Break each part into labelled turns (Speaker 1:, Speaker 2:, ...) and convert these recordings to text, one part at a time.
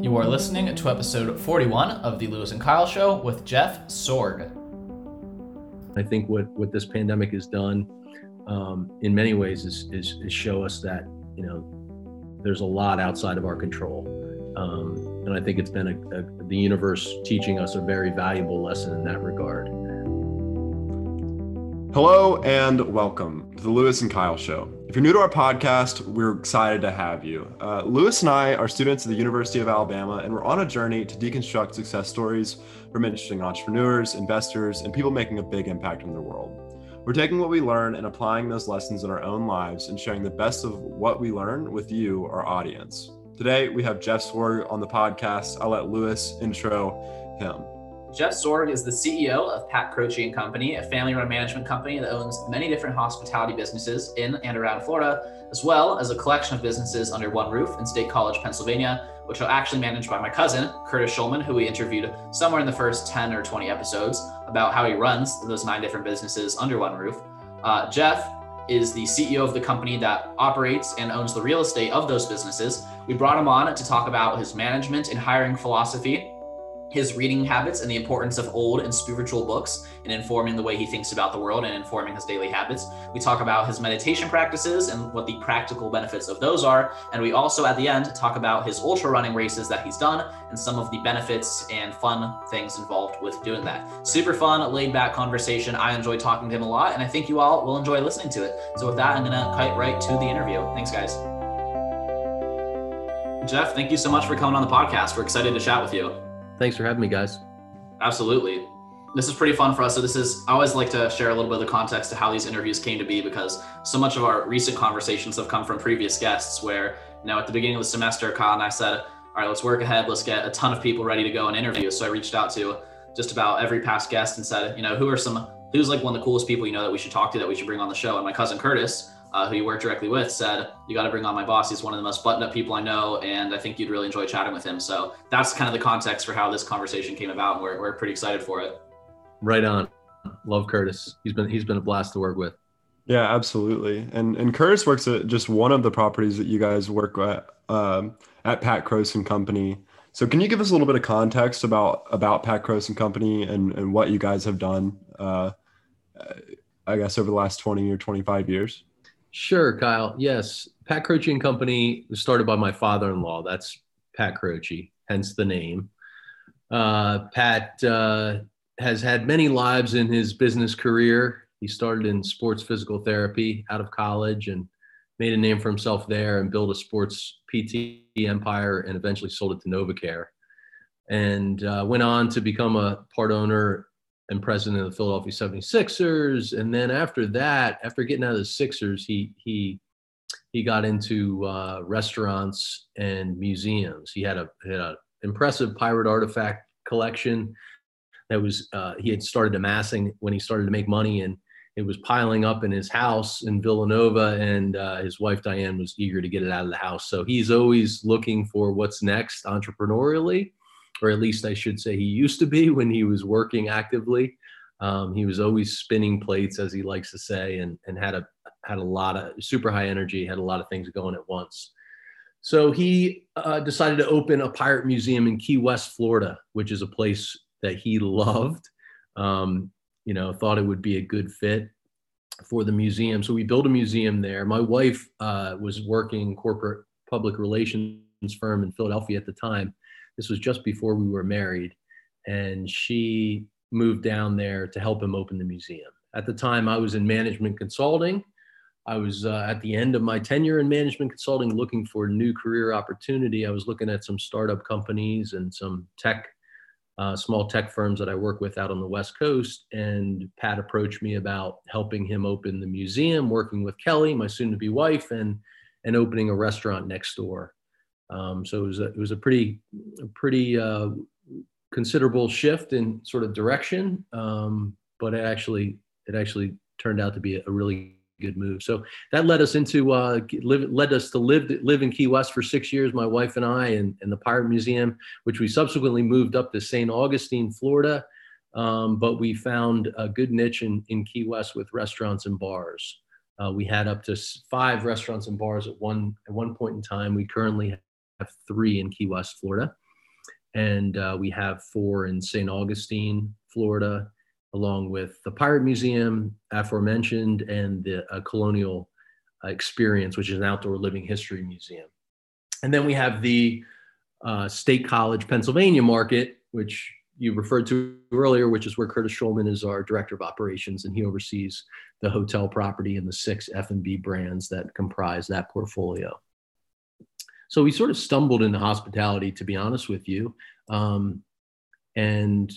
Speaker 1: You are listening to episode 41 of the Lewis and Kyle Show with Jeff Sorg.
Speaker 2: I think what, what this pandemic has done um, in many ways is, is, is, show us that, you know, there's a lot outside of our control. Um, and I think it's been a, a, the universe teaching us a very valuable lesson in that regard.
Speaker 3: Hello and welcome to the Lewis and Kyle Show. If you're new to our podcast, we're excited to have you. Uh, Lewis and I are students at the University of Alabama, and we're on a journey to deconstruct success stories from interesting entrepreneurs, investors, and people making a big impact in their world. We're taking what we learn and applying those lessons in our own lives and sharing the best of what we learn with you, our audience. Today, we have Jeff Sorg on the podcast. I'll let Lewis intro him.
Speaker 1: Jeff Sorg is the CEO of Pat Croce and Company, a family-run management company that owns many different hospitality businesses in and around Florida, as well as a collection of businesses under one roof in State College, Pennsylvania, which are actually managed by my cousin, Curtis Schulman, who we interviewed somewhere in the first 10 or 20 episodes about how he runs those nine different businesses under one roof. Uh, Jeff is the CEO of the company that operates and owns the real estate of those businesses. We brought him on to talk about his management and hiring philosophy his reading habits and the importance of old and spiritual books in informing the way he thinks about the world and informing his daily habits. We talk about his meditation practices and what the practical benefits of those are. And we also, at the end, talk about his ultra running races that he's done and some of the benefits and fun things involved with doing that. Super fun, laid back conversation. I enjoy talking to him a lot, and I think you all will enjoy listening to it. So, with that, I'm going to kite right to the interview. Thanks, guys. Jeff, thank you so much for coming on the podcast. We're excited to chat with you.
Speaker 2: Thanks for having me, guys.
Speaker 1: Absolutely. This is pretty fun for us. So this is I always like to share a little bit of the context to how these interviews came to be because so much of our recent conversations have come from previous guests where you know at the beginning of the semester Kyle and I said, all right, let's work ahead, let's get a ton of people ready to go and interview. So I reached out to just about every past guest and said, you know, who are some who's like one of the coolest people you know that we should talk to that we should bring on the show? And my cousin Curtis uh, who you work directly with, said, You got to bring on my boss. He's one of the most buttoned up people I know. And I think you'd really enjoy chatting with him. So that's kind of the context for how this conversation came about. And we're, we're pretty excited for it.
Speaker 2: Right on. Love Curtis. He's been, he's been a blast to work with.
Speaker 3: Yeah, absolutely. And, and Curtis works at just one of the properties that you guys work at, um, at Pat Croce and Company. So can you give us a little bit of context about, about Pat Croce and Company and, and what you guys have done, uh, I guess over the last 20 or 25 years?
Speaker 2: Sure, Kyle. Yes. Pat Croce and Company was started by my father in law. That's Pat Croce, hence the name. Uh, Pat uh, has had many lives in his business career. He started in sports physical therapy out of college and made a name for himself there and built a sports PT empire and eventually sold it to NovaCare. And uh, went on to become a part owner and president of the Philadelphia 76ers. And then after that, after getting out of the Sixers, he he he got into uh, restaurants and museums. He had a had an impressive pirate artifact collection that was uh, he had started amassing when he started to make money and it was piling up in his house in Villanova, and uh, his wife Diane was eager to get it out of the house. So he's always looking for what's next entrepreneurially or at least I should say he used to be when he was working actively. Um, he was always spinning plates, as he likes to say, and, and had a had a lot of super high energy, had a lot of things going at once. So he uh, decided to open a pirate museum in Key West, Florida, which is a place that he loved. Um, you know, thought it would be a good fit for the museum. So we built a museum there. My wife uh, was working corporate public relations firm in Philadelphia at the time, this was just before we were married, and she moved down there to help him open the museum. At the time, I was in management consulting. I was uh, at the end of my tenure in management consulting looking for a new career opportunity. I was looking at some startup companies and some tech, uh, small tech firms that I work with out on the West Coast. And Pat approached me about helping him open the museum, working with Kelly, my soon to be wife, and, and opening a restaurant next door. Um, so it was a, it was a pretty a pretty uh, considerable shift in sort of direction, um, but it actually it actually turned out to be a really good move. So that led us into uh, live, led us to live live in Key West for six years, my wife and I, and, and the Pirate Museum, which we subsequently moved up to St. Augustine, Florida. Um, but we found a good niche in, in Key West with restaurants and bars. Uh, we had up to five restaurants and bars at one at one point in time. We currently have three in Key West, Florida. and uh, we have four in St. Augustine, Florida, along with the Pirate Museum, aforementioned, and the uh, Colonial Experience, which is an outdoor living history museum. And then we have the uh, State College, Pennsylvania market, which you referred to earlier, which is where Curtis Schulman is our director of operations, and he oversees the hotel property and the six F&B brands that comprise that portfolio. So we sort of stumbled into hospitality, to be honest with you, um, and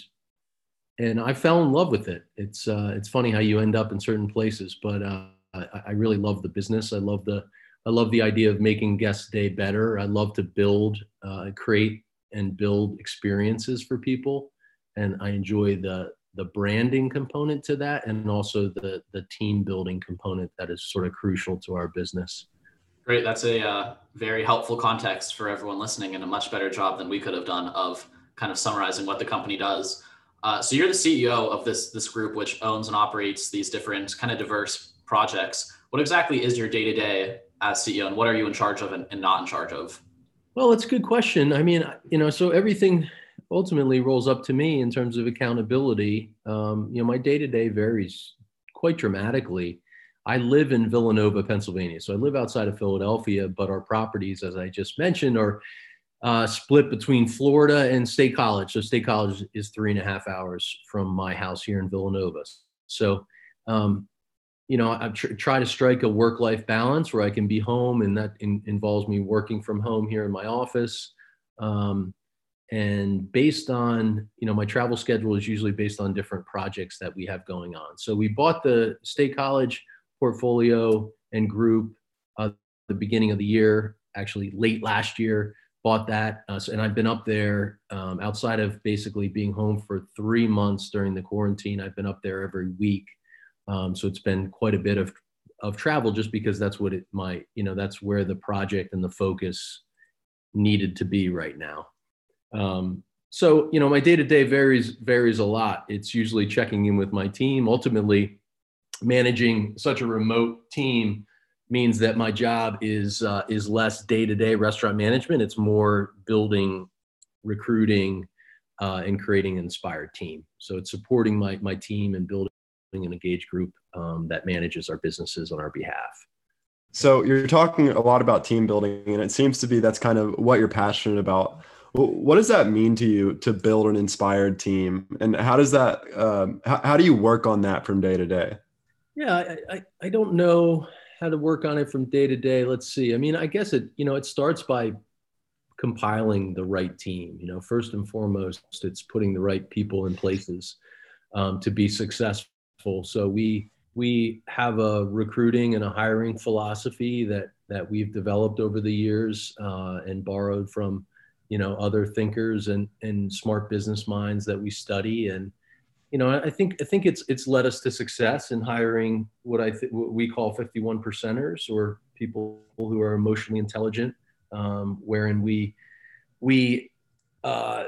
Speaker 2: and I fell in love with it. It's uh, it's funny how you end up in certain places, but uh, I, I really love the business. I love the I love the idea of making guest day better. I love to build, uh, create, and build experiences for people, and I enjoy the the branding component to that, and also the the team building component that is sort of crucial to our business.
Speaker 1: Great, that's a uh, very helpful context for everyone listening, and a much better job than we could have done of kind of summarizing what the company does. Uh, so you're the CEO of this this group, which owns and operates these different kind of diverse projects. What exactly is your day to day as CEO, and what are you in charge of and, and not in charge of?
Speaker 2: Well, it's a good question. I mean, you know, so everything ultimately rolls up to me in terms of accountability. Um, you know, my day to day varies quite dramatically. I live in Villanova, Pennsylvania. So I live outside of Philadelphia, but our properties, as I just mentioned, are uh, split between Florida and State College. So State College is three and a half hours from my house here in Villanova. So um, you know, I tr- try to strike a work-life balance where I can be home, and that in- involves me working from home here in my office. Um, and based on, you know, my travel schedule is usually based on different projects that we have going on. So we bought the State College portfolio and group uh, the beginning of the year, actually late last year. Bought that, uh, so, and I've been up there um, outside of basically being home for three months during the quarantine. I've been up there every week um, so it's been quite a bit of of travel just because that's what it might, you know, that's where the project and the focus needed to be right now. Um, so, you know, my day to day varies varies a lot. It's usually checking in with my team. Ultimately, managing such a remote team means that my job is uh, is less day to day restaurant management. It's more building, recruiting, uh, and creating an inspired team. So it's supporting my my team and building an engaged group um, that manages our businesses on our behalf.
Speaker 3: So you're talking a lot about team building, and it seems to be that's kind of what you're passionate about. What does that mean to you to build an inspired team, and how does that? Um, how, how do you work on that from day to day?
Speaker 2: Yeah, I, I, I don't know how to work on it from day to day. Let's see. I mean, I guess it you know it starts by compiling the right team. You know, first and foremost, it's putting the right people in places um, to be successful so we we have a recruiting and a hiring philosophy that that we've developed over the years uh, and borrowed from you know other thinkers and and smart business minds that we study and you know I think I think it's it's led us to success in hiring what I th- what we call 51 percenters or people who are emotionally intelligent, um, wherein we we uh,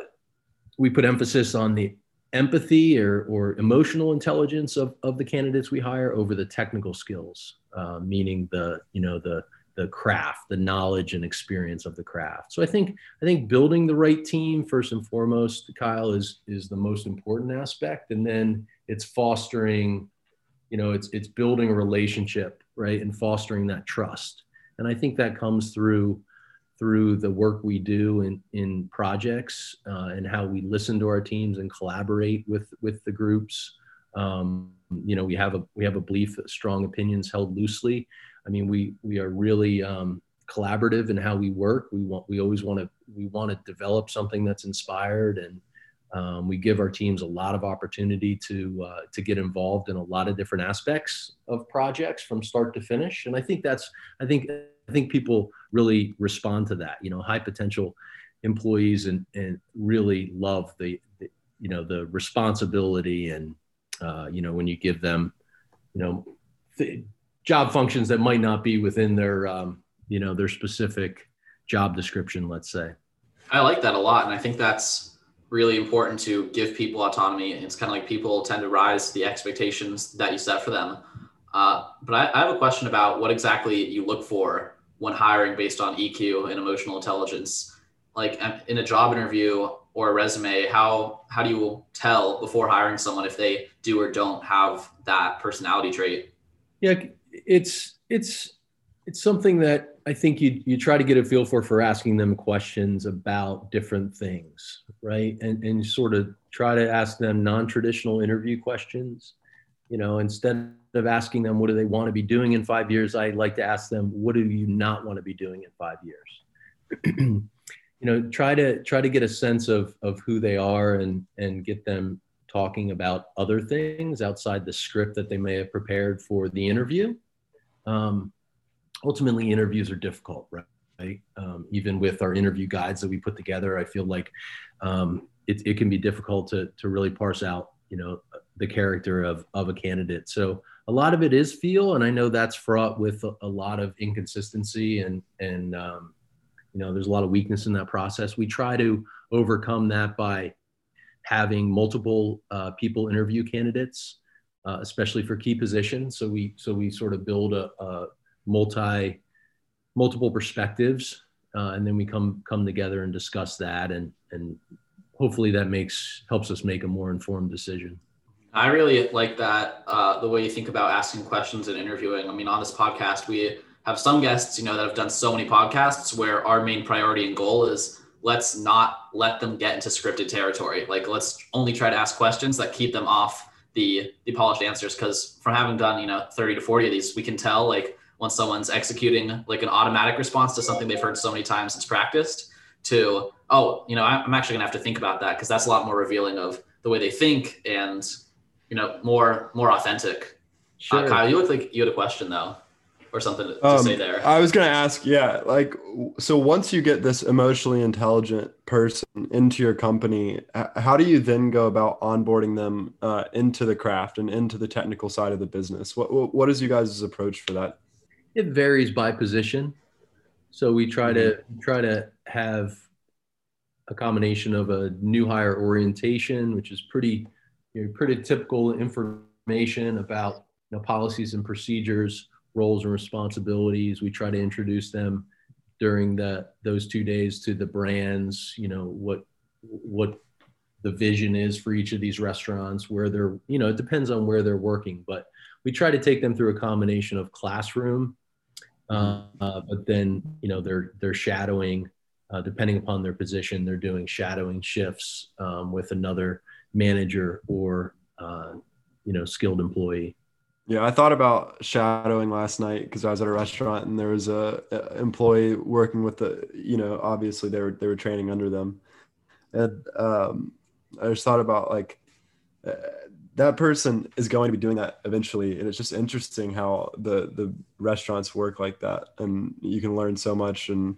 Speaker 2: we put emphasis on the empathy or, or emotional intelligence of, of the candidates we hire over the technical skills, uh, meaning the, you know, the, the craft, the knowledge and experience of the craft. So I think I think building the right team first and foremost, Kyle, is is the most important aspect, and then it's fostering, you know, it's it's building a relationship, right, and fostering that trust. And I think that comes through through the work we do in, in projects uh, and how we listen to our teams and collaborate with, with the groups. Um, you know, we have a we have a belief that strong opinions held loosely. I mean, we we are really um, collaborative in how we work. We want we always want to we want to develop something that's inspired, and um, we give our teams a lot of opportunity to uh, to get involved in a lot of different aspects of projects from start to finish. And I think that's I think I think people really respond to that. You know, high potential employees and and really love the, the you know the responsibility and uh, you know when you give them you know job functions that might not be within their um, you know their specific job description. Let's say.
Speaker 1: I like that a lot, and I think that's really important to give people autonomy. It's kind of like people tend to rise to the expectations that you set for them. Uh, but I, I, have a question about what exactly you look for when hiring based on EQ and emotional intelligence. like in a job interview or a resume, how how do you tell before hiring someone if they do or don't have that personality trait?
Speaker 2: Yeah, it's it's it's something that I think you you try to get a feel for for asking them questions about different things, right? And and sort of try to ask them non-traditional interview questions. You know, instead of asking them what do they want to be doing in five years, I like to ask them what do you not want to be doing in five years. you know try to try to get a sense of of who they are and and get them talking about other things outside the script that they may have prepared for the interview um, ultimately interviews are difficult right? Right? um, even with our interview guides that we put together i feel like um, it, it can be difficult to to really parse out you know the character of of a candidate. So a lot of it is feel and i know that's fraught with a, a lot of inconsistency and and um, you know there's a lot of weakness in that process. We try to overcome that by having multiple uh, people interview candidates uh, especially for key positions. So we so we sort of build a, a multi multiple perspectives uh, and then we come come together and discuss that and and hopefully that makes helps us make a more informed decision.
Speaker 1: I really like that uh, the way you think about asking questions and interviewing. I mean on this podcast we have some guests, you know, that have done so many podcasts where our main priority and goal is let's not let them get into scripted territory. Like let's only try to ask questions that keep them off the the polished answers. Cause from having done, you know, 30 to 40 of these, we can tell like when someone's executing like an automatic response to something they've heard so many times it's practiced to, oh, you know, I'm actually gonna have to think about that because that's a lot more revealing of the way they think and you know, more more authentic. Uh, sure. Uh, Kyle, you look like you had a question though or something to, um, say there.
Speaker 3: I was going to ask, yeah, like, so once you get this emotionally intelligent person into your company, how do you then go about onboarding them uh, into the craft and into the technical side of the business? What what is you guys' approach for that?
Speaker 2: It varies by position. So we try mm-hmm. to try to have a combination of a new hire orientation, which is pretty you know, pretty typical information about you know, policies and procedures roles and responsibilities. We try to introduce them during that those two days to the brands. You know what what the vision is for each of these restaurants, where they're you know it depends on where they're working, but we try to take them through a combination of classroom, uh, uh, but then you know they're they're shadowing. Uh, depending upon their position, they're doing shadowing shifts um, with another manager or uh, you know skilled employee.
Speaker 3: Yeah, I thought about shadowing last night because I was at a restaurant and there was a, a, employee working with the, you know, obviously they were they were training under them, and um, I just thought about like uh, that person is going to be doing that eventually, and it's just interesting how the the restaurants work like that, and you can learn so much and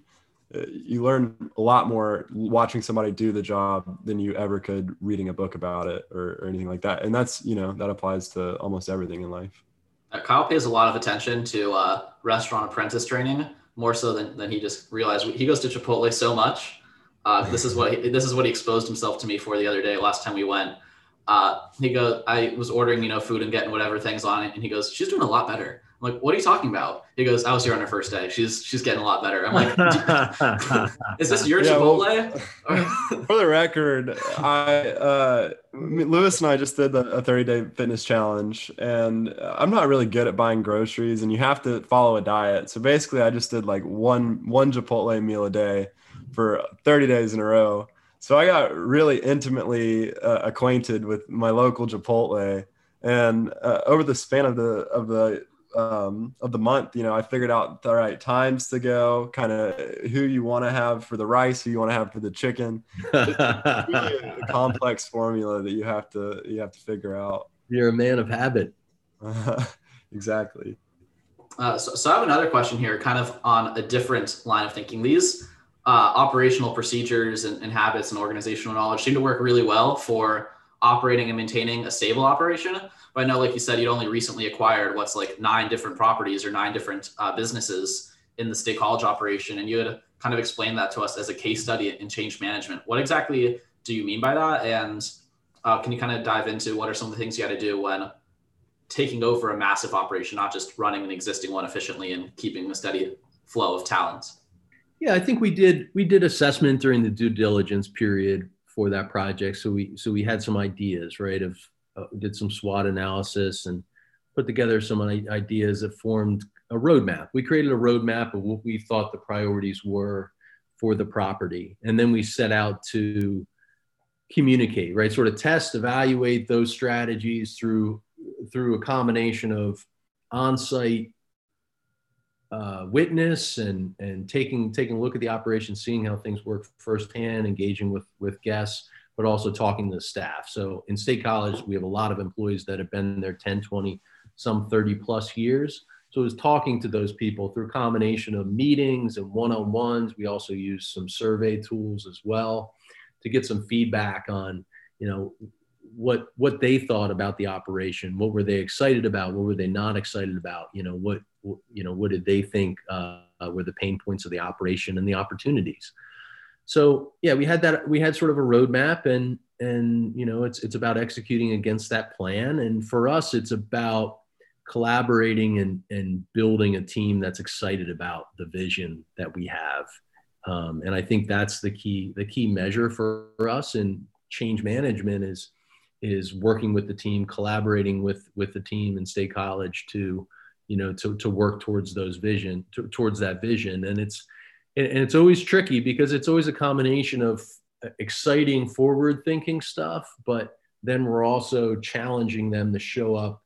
Speaker 3: you learn a lot more watching somebody do the job than you ever could reading a book about it or, or anything like that. And that's, you know, that applies to almost everything in life.
Speaker 1: Uh, Kyle pays a lot of attention to uh, restaurant apprentice training more so than, than he just realized. He goes to Chipotle so much. Uh, this is what he, this is what he exposed himself to me for the other day. Last time we went, uh, he goes, I was ordering you know food and getting whatever things on it, and he goes, she's doing a lot better. I'm like, what are you talking about? He goes, I was here on her first day. She's she's getting a lot better. I'm like, is this your yeah, Chipotle?
Speaker 3: Well, for the record, I uh, Lewis and I just did the, a 30 day fitness challenge, and I'm not really good at buying groceries, and you have to follow a diet. So basically, I just did like one one Chipotle meal a day for 30 days in a row. So I got really intimately uh, acquainted with my local Chipotle, and uh, over the span of the of the um, of the month, you know, I figured out the right times to go, kind of who you want to have for the rice, who you want to have for the chicken. It's really a complex formula that you have to you have to figure out.
Speaker 2: You're a man of habit.
Speaker 3: exactly.
Speaker 1: Uh, so, so I have another question here, kind of on a different line of thinking. These uh, operational procedures and, and habits and organizational knowledge seem to work really well for operating and maintaining a stable operation. But I know, like you said, you'd only recently acquired what's like nine different properties or nine different uh, businesses in the state college operation, and you had kind of explained that to us as a case study in change management. What exactly do you mean by that? And uh, can you kind of dive into what are some of the things you had to do when taking over a massive operation, not just running an existing one efficiently and keeping a steady flow of talent?
Speaker 2: Yeah, I think we did we did assessment during the due diligence period for that project. So we so we had some ideas, right? Of uh, did some SWOT analysis and put together some ideas that formed a roadmap. We created a roadmap of what we thought the priorities were for the property, and then we set out to communicate, right? Sort of test, evaluate those strategies through through a combination of on-site uh, witness and and taking taking a look at the operation, seeing how things work firsthand, engaging with with guests, but also talking to the staff. So in State College, we have a lot of employees that have been there 10, 20, some 30 plus years. So it was talking to those people through a combination of meetings and one-on-ones. We also use some survey tools as well to get some feedback on, you know, what what they thought about the operation. What were they excited about? What were they not excited about? You know, what you know, what did they think uh, were the pain points of the operation and the opportunities? So yeah, we had that. We had sort of a roadmap, and and you know, it's it's about executing against that plan. And for us, it's about collaborating and and building a team that's excited about the vision that we have. Um, and I think that's the key the key measure for, for us in change management is is working with the team, collaborating with with the team in State College to you know to, to work towards those vision to, towards that vision and it's and it's always tricky because it's always a combination of exciting forward thinking stuff but then we're also challenging them to show up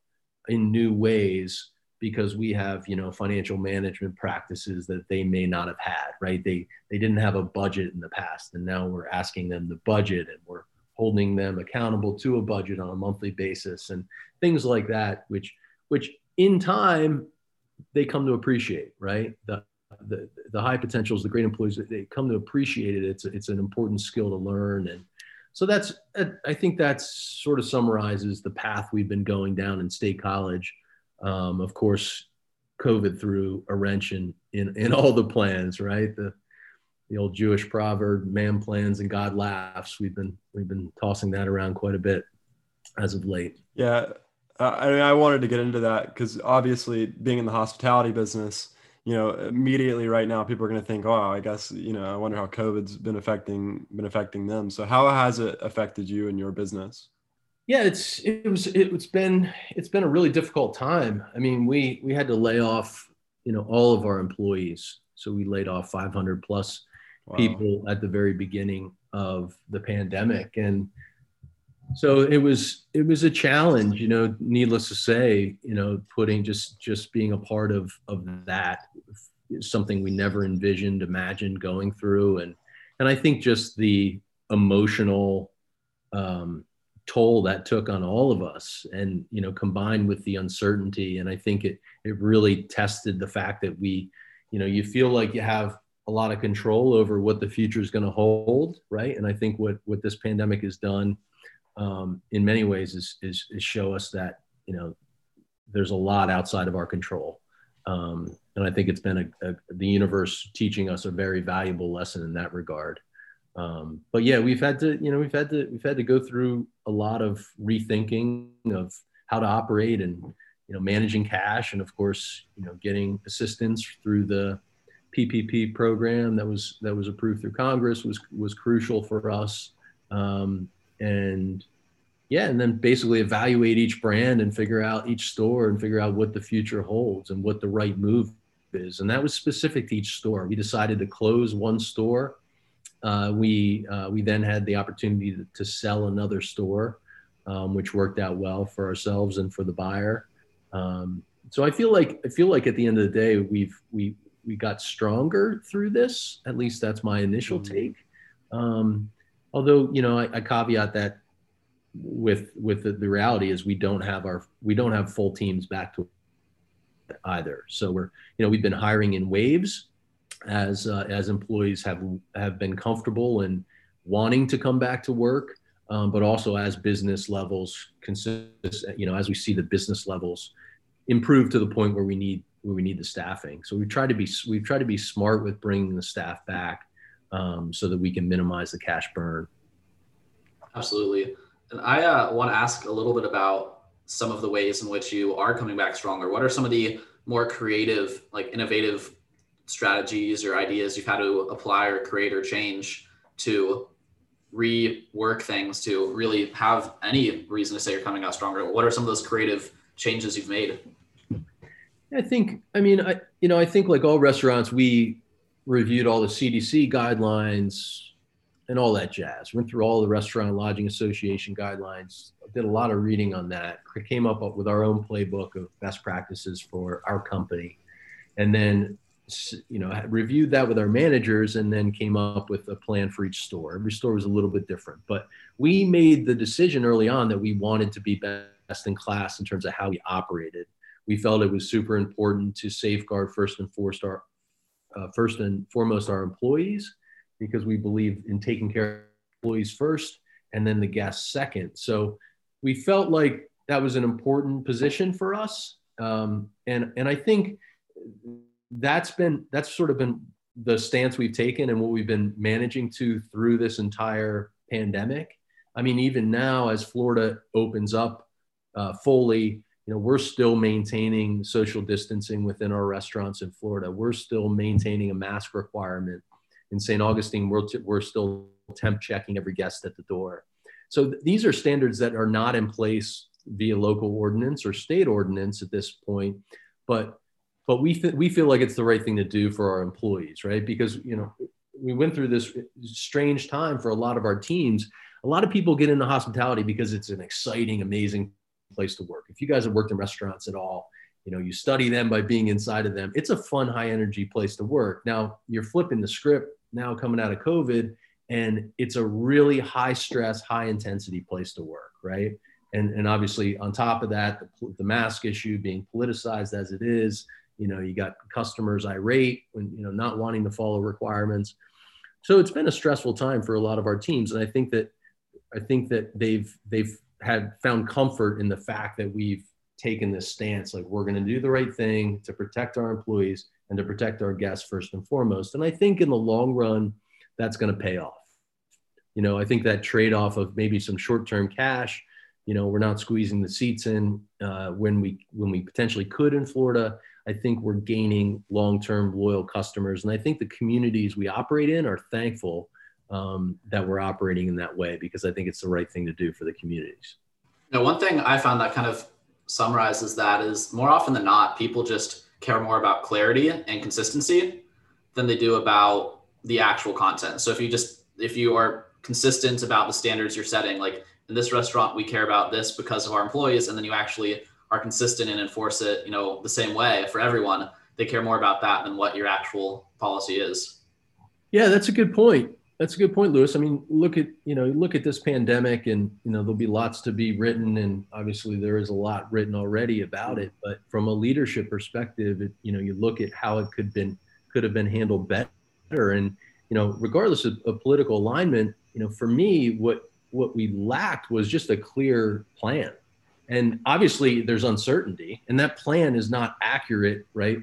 Speaker 2: in new ways because we have you know financial management practices that they may not have had right? They they didn't have a budget in the past and now we're asking them to budget and we're holding them accountable to a budget on a monthly basis and things like that which which in time they come to appreciate right? The the, the high potentials the great employees they come to appreciate it. It's it's an important skill to learn. And so that's i think that sort of summarizes the path we've been going down in state college. Um, of course covid threw a wrench in, in in all the plans right? The the old jewish proverb man plans and god laughs. We've been we've been tossing that around quite a bit as of late.
Speaker 3: Yeah. I I wanted to get into that because obviously, being in the hospitality business, you know, immediately right now, people are going to think, "Oh, I guess you know, I wonder how COVID's been affecting been affecting them." So, how has it affected you and your business?
Speaker 2: Yeah, it's it was it's been it's been a really difficult time. I mean, we we had to lay off, you know, all of our employees. So we laid off 500 plus wow. people at the very beginning of the pandemic, and so it was it was a challenge you know needless to say you know putting just just being a part of of that something we never envisioned imagined going through. And and i think just the emotional um, toll that took on all of us and you know combined with the uncertainty. And i think it it really tested the fact that we you know you feel like you have a lot of control over what the future is going to hold right? And i think what what this pandemic has done um, in many ways is, is, is, show us that you know there's a lot outside of our control. Um, and i think it's been a, a, the universe teaching us a very valuable lesson in that regard. Um, but yeah we've had to you know we've had to we've had to go through a lot of rethinking of how to operate and you know managing cash and of course you know getting assistance through the ppp program that was that was approved through congress was was crucial for us. Um, and yeah and then basically evaluate each brand and figure out each store and figure out what the future holds and what the right move is. And that was specific to each store. We decided to close one store. Uh, we uh, we then had the opportunity to, to sell another store um, which worked out well for ourselves and for the buyer. Um, so i feel like i feel like at the end of the day we've we we got stronger through this. At least that's my initial mm-hmm. take. Um, although you know I, I caveat that with with the, the, reality is we don't have our we don't have full teams back to either so we're you know we've been hiring in waves as uh, as employees have have been comfortable and wanting to come back to work um, but also as business levels consist you know as we see the business levels improve to the point where we need where we need the staffing so we've tried to be we've tried to be smart with bringing the staff back um, so that we can minimize the cash burn.
Speaker 1: Absolutely. And I uh, want to ask a little bit about some of the ways in which you are coming back stronger. What are some of the more creative, like innovative strategies or ideas you've had to apply or create or change to rework things to really have any reason to say you're coming out stronger? What are some of those creative changes you've made?
Speaker 2: I think, I mean, I, you know, I think like all restaurants, we reviewed all the CDC guidelines and all that jazz. Went through all the Restaurant and Lodging Association guidelines. Did a lot of reading on that. Came up with our own playbook of best practices for our company, and then you know reviewed that with our managers, and then came up with a plan for each store. Every store was a little bit different, but we made the decision early on that we wanted to be best in class in terms of how we operated. We felt it was super important to safeguard first and foremost our uh, first and foremost our employees because we believe in taking care of employees first and then the guests second. So we felt like that was an important position for us. Um, and, and I think that's been, that's sort of been the stance we've taken and what we've been managing to through this entire pandemic. I mean, even now as Florida opens up uh, fully, you know, we're still maintaining social distancing within our restaurants in Florida. We're still maintaining a mask requirement in St. Augustine, we're, we're still temp checking every guest at the door. So th- these are standards that are not in place via local ordinance or state ordinance at this point, but but we we feel like it's the right thing to do for our employees, right? Because you know we went through this strange time for a lot of our teams. A lot of people get into hospitality because it's an exciting, amazing place to work. If you guys have worked in restaurants at all, you know you study them by being inside of them. It's a fun, high energy place to work. Now you're flipping the script now coming out of COVID, and it's a really high stress, high intensity place to work, right? And, and obviously, on top of that, the, the mask issue being politicized as it is, you know, you got customers irate when, you know, not wanting to follow requirements. So it's been a stressful time for a lot of our teams. And I think that, I think that they've, they've had found comfort in the fact that we've taken this stance like we're going to do the right thing to protect our employees and to protect our guests first and foremost. And I think in the long run, that's going to pay off. You know, I think that trade off of maybe some short term cash, you know, we're not squeezing the seats in uh, when we when we potentially could in Florida. I think we're gaining long term loyal customers, and I think the communities we operate in are thankful um, that we're operating in that way because I think it's the right thing to do for the communities.
Speaker 1: Now, one thing I found that kind of summarizes that is more often than not, people just care more about clarity and consistency than they do about the actual content. So if you just if you are consistent about the standards you're setting, like in this restaurant we care about this because of our employees, and then you actually are consistent and enforce it, you know, the same way for everyone, they care more about that than what your actual policy is.
Speaker 2: Yeah, that's a good point. That's a good point, Lewis. I mean, look at you know look at this pandemic, and you know there'll be lots to be written, and obviously there is a lot written already about it. But from a leadership perspective, it, you know you look at how it could been could have been handled better, and you know regardless of, of political alignment, you know for me what what we lacked was just a clear plan, and obviously there's uncertainty, and that plan is not accurate, right?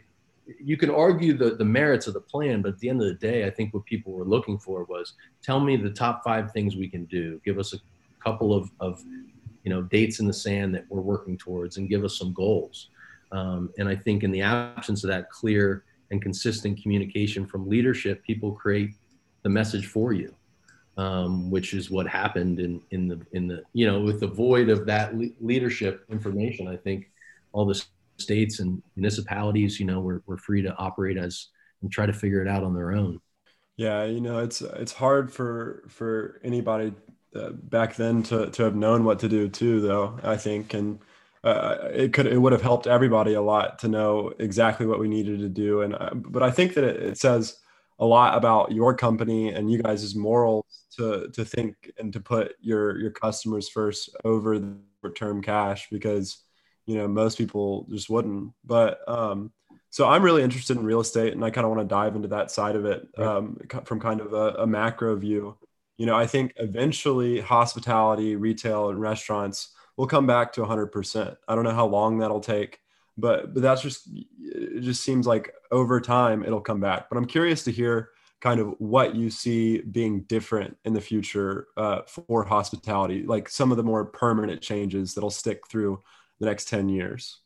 Speaker 2: You can argue the, the merits of the plan, but at the end of the day, I think what people were looking for was tell me the top five things we can do. Give us a couple of, of you know dates in the sand that we're working towards, and give us some goals. Um, and I think in the absence of that clear and consistent communication from leadership, people create the message for you, um, which is what happened in in the in the you know with the void of that le- leadership information. I think all this states and municipalities, you know, we're, we're free to operate as and try to figure it out on their own.
Speaker 3: Yeah, you know, it's it's hard for for anybody uh, back then to to have known what to do too, though. I think, and uh, it could it would have helped everybody a lot to know exactly what we needed to do. And uh, but I think that it, it says a lot about your company and you guys' morals to to think and to put your your customers first over the term cash because you know most people just wouldn't. But um so i'm really interested in real estate and i kind of want to dive into that side of it um, from kind of a, a, macro view. You know i think eventually hospitality retail and restaurants will come back to 100% i don't know how long that'll take but but that's just it just seems like over time it'll come back. But i'm curious to hear kind of what you see being different in the future uh, for hospitality like some of the more permanent changes that'll stick through the next 10 years?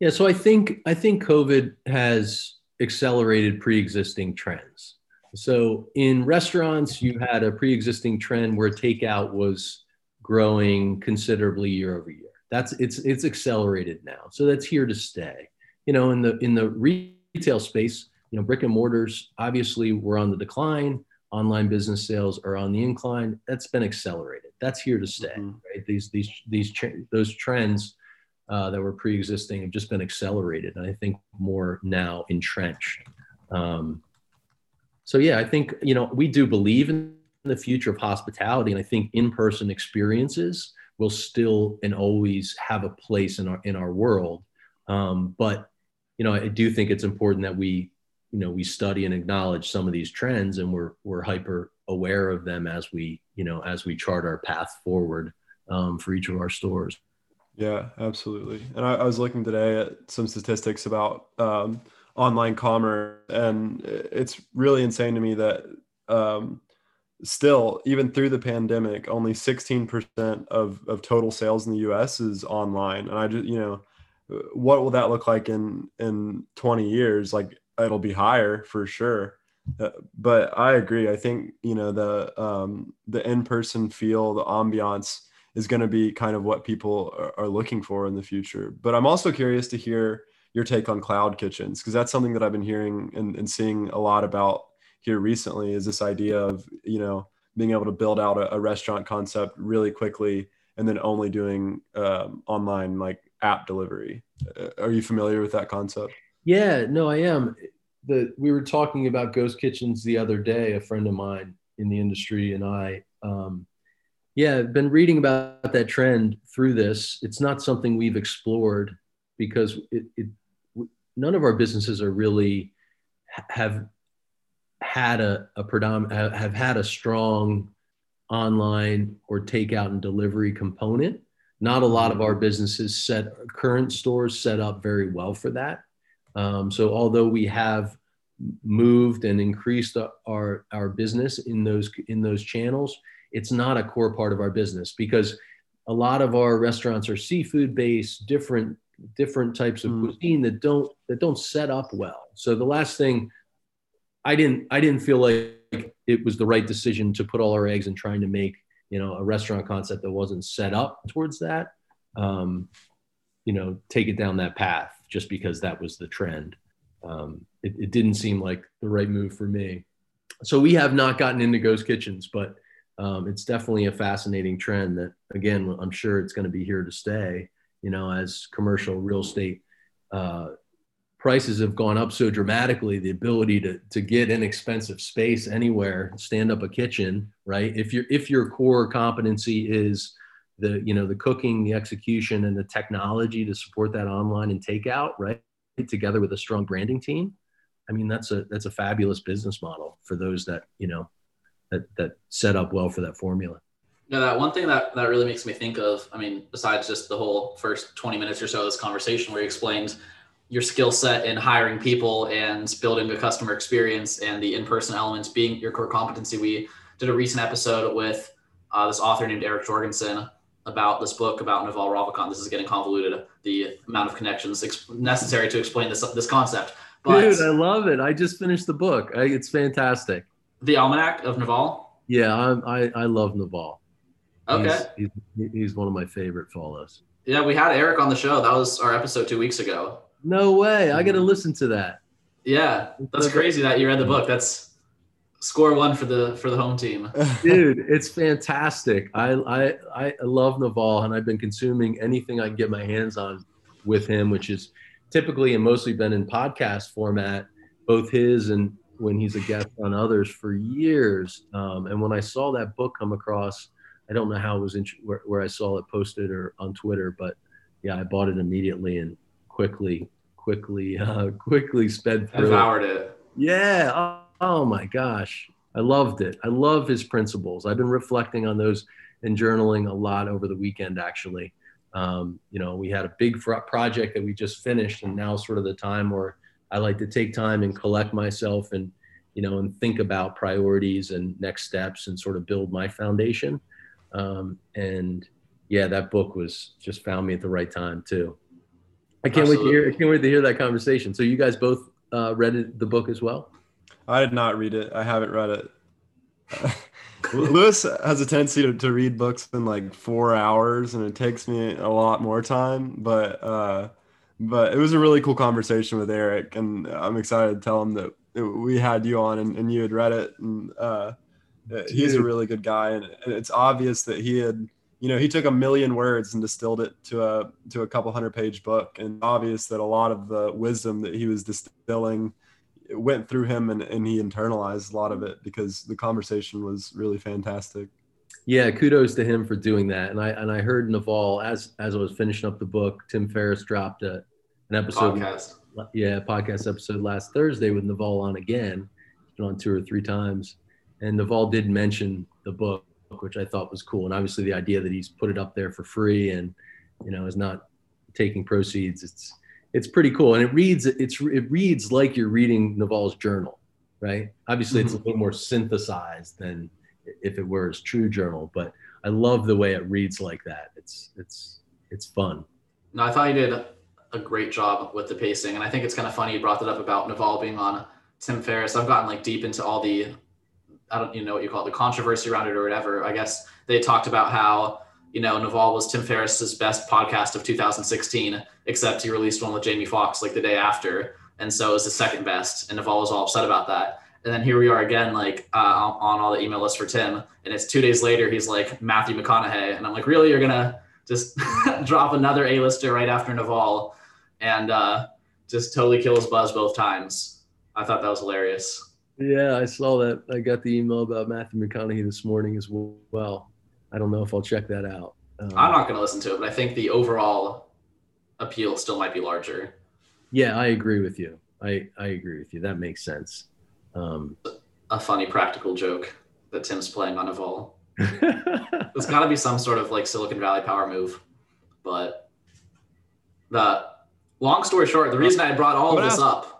Speaker 2: Yeah, so I think I think COVID has accelerated pre-existing trends. So in restaurants, you had a pre-existing trend where takeout was growing considerably year over year. That's it's it's accelerated now. So that's here to stay. You know, in the in the retail space, you know, brick and mortars obviously were on the decline. Online business sales are on the incline. That's been accelerated. That's here to stay. Mm-hmm. Right? These these these those trends uh, that were pre-existing have just been accelerated, and I think more now entrenched. Um, so yeah, I think you know we do believe in the future of hospitality, and I think in-person experiences will still and always have a place in our in our world. Um, but you know, I do think it's important that we you know we study and acknowledge some of these trends, and we're we're hyper aware of them as we you know as we chart our path forward um, for each of our stores.
Speaker 3: Yeah, absolutely. And I, I, was looking today at some statistics about um, online commerce, and it's really insane to me that um, still, even through the pandemic, only 16% of, of total sales in the US is online. And I just, you know, what will that look like in, in 20 years? Like it'll be higher for sure. Uh, but I agree. I think, you know, the, um, the in-person feel, the ambiance is going to be kind of what people are, looking for in the future. But I'm also curious to hear your take on cloud kitchens, because that's something that I've been hearing and, and seeing a lot about here recently is this idea of you know being able to build out a, a restaurant concept really quickly and then only doing um, online like app delivery. Uh, are you familiar with that concept?
Speaker 2: Yeah no i am. The we were talking about ghost kitchens the other day a friend of mine in the industry and i um, yeah i've been reading about that trend through this it's not something we've explored because it, it none of our businesses are really have had a, a predominant have had a strong online or takeout and delivery component. Not a lot of our businesses set current stores set up very well for that. Um, so although we have moved and increased our our business in those in those channels, it's not a core part of our business because a lot of our restaurants are seafood based, different different types of mm. cuisine that don't that don't set up well. So the last thing I didn't I didn't feel like it was the right decision to put all our eggs in trying to make you know a restaurant concept that wasn't set up towards that. Um, you know, take it down that path just because that was the trend. Um, it, it didn't seem like the right move for me. So we have not gotten into ghost kitchens, but um, it's definitely a fascinating trend that again i'm sure it's going to be here to stay you know as commercial real estate uh, prices have gone up so dramatically the ability to, to get inexpensive space anywhere stand up a kitchen right? If your if your core competency is the you know the cooking the execution and the technology to support that online and takeout right together with a strong branding team i mean that's a that's a fabulous business model for those that you know that that set up well for that formula
Speaker 1: yeah, that one thing that, that really makes me think of, I mean, besides just the whole first 20 minutes or so of this conversation where you explained your skill set in hiring people and building a customer experience and the in-person elements being your core competency. We did a recent episode with uh, this author named Eric Jorgenson about this book about Naval Ravikant. This is getting convoluted, the amount of connections ex- necessary to explain this this concept.
Speaker 2: But Dude, I love it. I just finished the book. I, it's fantastic.
Speaker 1: The Almanack of Naval.
Speaker 2: Yeah, I I, I love Naval.
Speaker 1: Okay.
Speaker 2: He's, he's, he's one of my favorite follows.
Speaker 1: Yeah, we had Eric on the show. That was our episode two weeks ago.
Speaker 2: No way. I got to mm-hmm. listen to that.
Speaker 1: Yeah, that's crazy that you read the book. That's score one for the for the home team.
Speaker 2: Dude, it's fantastic. I I I love Naval, and I've been consuming anything I can get my hands on with him, which is typically and mostly been in podcast format, both his and when he's a guest on others for years. Um, and when I saw that book come across, I don't know how it was in, where, where I saw it posted or on Twitter, but yeah, I bought it immediately and quickly quickly uh, quickly sped through.
Speaker 1: Devoured it.
Speaker 2: Yeah. Oh, oh my gosh, I loved it. I love his principles. I've been reflecting on those and journaling a lot over the weekend. Actually, um, you know, we had a big project that we just finished, and now sort of the time where I like to take time and collect myself and you know and think about priorities and next steps and sort of build my foundation. Um, and yeah, that book was just found me at the right time too. I can't Absolutely. wait to hear. I can't wait to hear that conversation. So you guys both uh, read it, the book as well?
Speaker 3: I did not read it. I haven't read it. Lewis has a tendency to, to read books in like four hours, and it takes me a lot more time. But uh, but it was a really cool conversation with Eric, and I'm excited to tell him that we had you on and, and you had read it. And uh, he's a really good guy, and, and it's obvious that he had you know he took a million words and distilled it to a to a couple hundred page book and obvious that a lot of the wisdom that he was distilling went through him and, and he internalized a lot of it because the conversation was really fantastic
Speaker 2: yeah kudos to him for doing that and i and i heard naval as as i was finishing up the book tim ferriss dropped a, an episode
Speaker 1: podcast.
Speaker 2: yeah podcast episode last thursday with naval on again he's been on two or three times and naval did mention the book which I thought was cool. And obviously the idea that he's put it up there for free and, you know, is not taking proceeds. It's, it's pretty cool. And it reads, it's, it reads like you're reading Naval's journal, right? Obviously mm-hmm. it's a little more synthesized than if it were his true journal, but I love the way it reads like that. It's, it's, it's fun.
Speaker 1: No, I thought you did a great job with the pacing. And I think it's kind of funny you brought that up about Naval being on Tim Ferriss. I've gotten like deep into all the I don't you know what you call it, the controversy around it or whatever. I guess they talked about how you know Naval was Tim Ferriss's best podcast of 2016, except he released one with Jamie Foxx like the day after, and so it was the second best. And Naval was all upset about that. And then here we are again, like uh, on all the email lists for Tim, and it's two days later. He's like Matthew McConaughey, and I'm like, really? You're gonna just drop another A-lister right after Naval, and uh, just totally kill his buzz both times. I thought that was hilarious.
Speaker 2: Yeah, I saw that. I got the email about Matthew McConaughey this morning as well. I don't know if I'll check that out.
Speaker 1: Um, I'm not going to listen to it, but I think the overall appeal still might be larger.
Speaker 2: Yeah, I agree with you. I, I agree with you. That makes sense. Um,
Speaker 1: a funny practical joke that Tim's playing on Naval. There's got to be some sort of like Silicon Valley power move, but the long story short, the reason I brought all of this up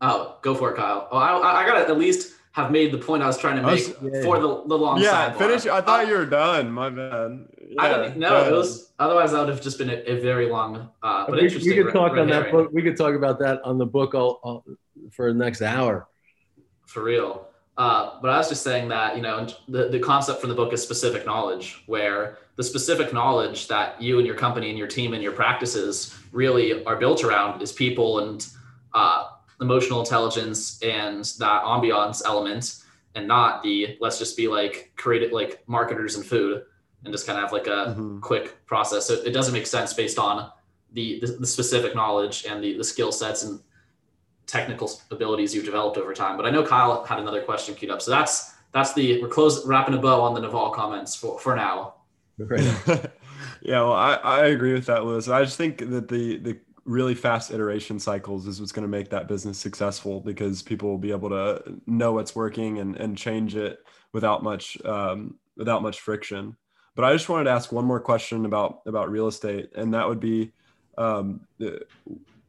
Speaker 1: Oh, go for it, Kyle. Oh, I, I gotta at least have made the point I was trying to make was, yeah, for the, the long side.
Speaker 3: yeah finish i thought uh, you were done my bad
Speaker 1: yeah, i didn't know it was otherwise that would have just been a, a very long uh but we, interesting
Speaker 2: we could talk on that book we could talk about that on the book all, all, for the next hour
Speaker 1: for real uh, but I was just saying that you know the, the concept from the book is specific knowledge, where the specific knowledge that you and your company and your team and your practices really are built around is people and uh, emotional intelligence and that ambiance element and not the let's just be like creative like marketers and food and just kind of have like a mm-hmm. quick process so it doesn't make sense based on the the, the specific knowledge and the, the skill sets and technical abilities you've developed over time but i know kyle had another question queued up so that's that's the we're close wrapping a bow on the naval comments for for now
Speaker 3: right. yeah well I, I agree with that lewis i just think that the the really fast iteration cycles is what's going to make that business successful because people will be able to know what's working and, and change it without much um, without much friction. But I just wanted to ask one more question about about real estate, and that would be, um,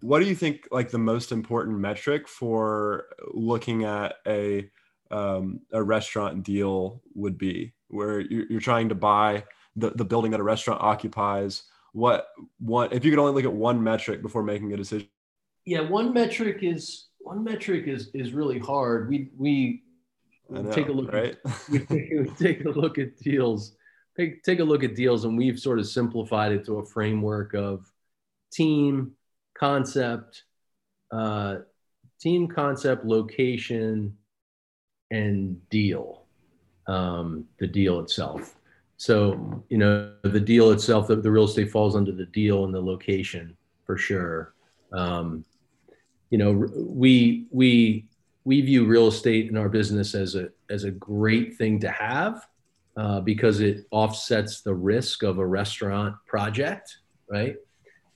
Speaker 3: what do you think like the most important metric for looking at a um, a restaurant deal would be, where you're, you're trying to buy the, the building that a restaurant occupies. What one if you could only look at one metric before making a decision.
Speaker 2: Yeah one metric is one metric is is really hard. We we know, take a look right? at, we, we take a look at deals. Take, take a look at deals and we've sort of simplified it to a framework of team concept uh, team concept location and deal um, the deal itself so, you know, the deal itself, the, the real estate falls under the deal and the location for sure. Um, you know, we we we view real estate in our business as a as a great thing to have uh, because it offsets the risk of a restaurant project, right?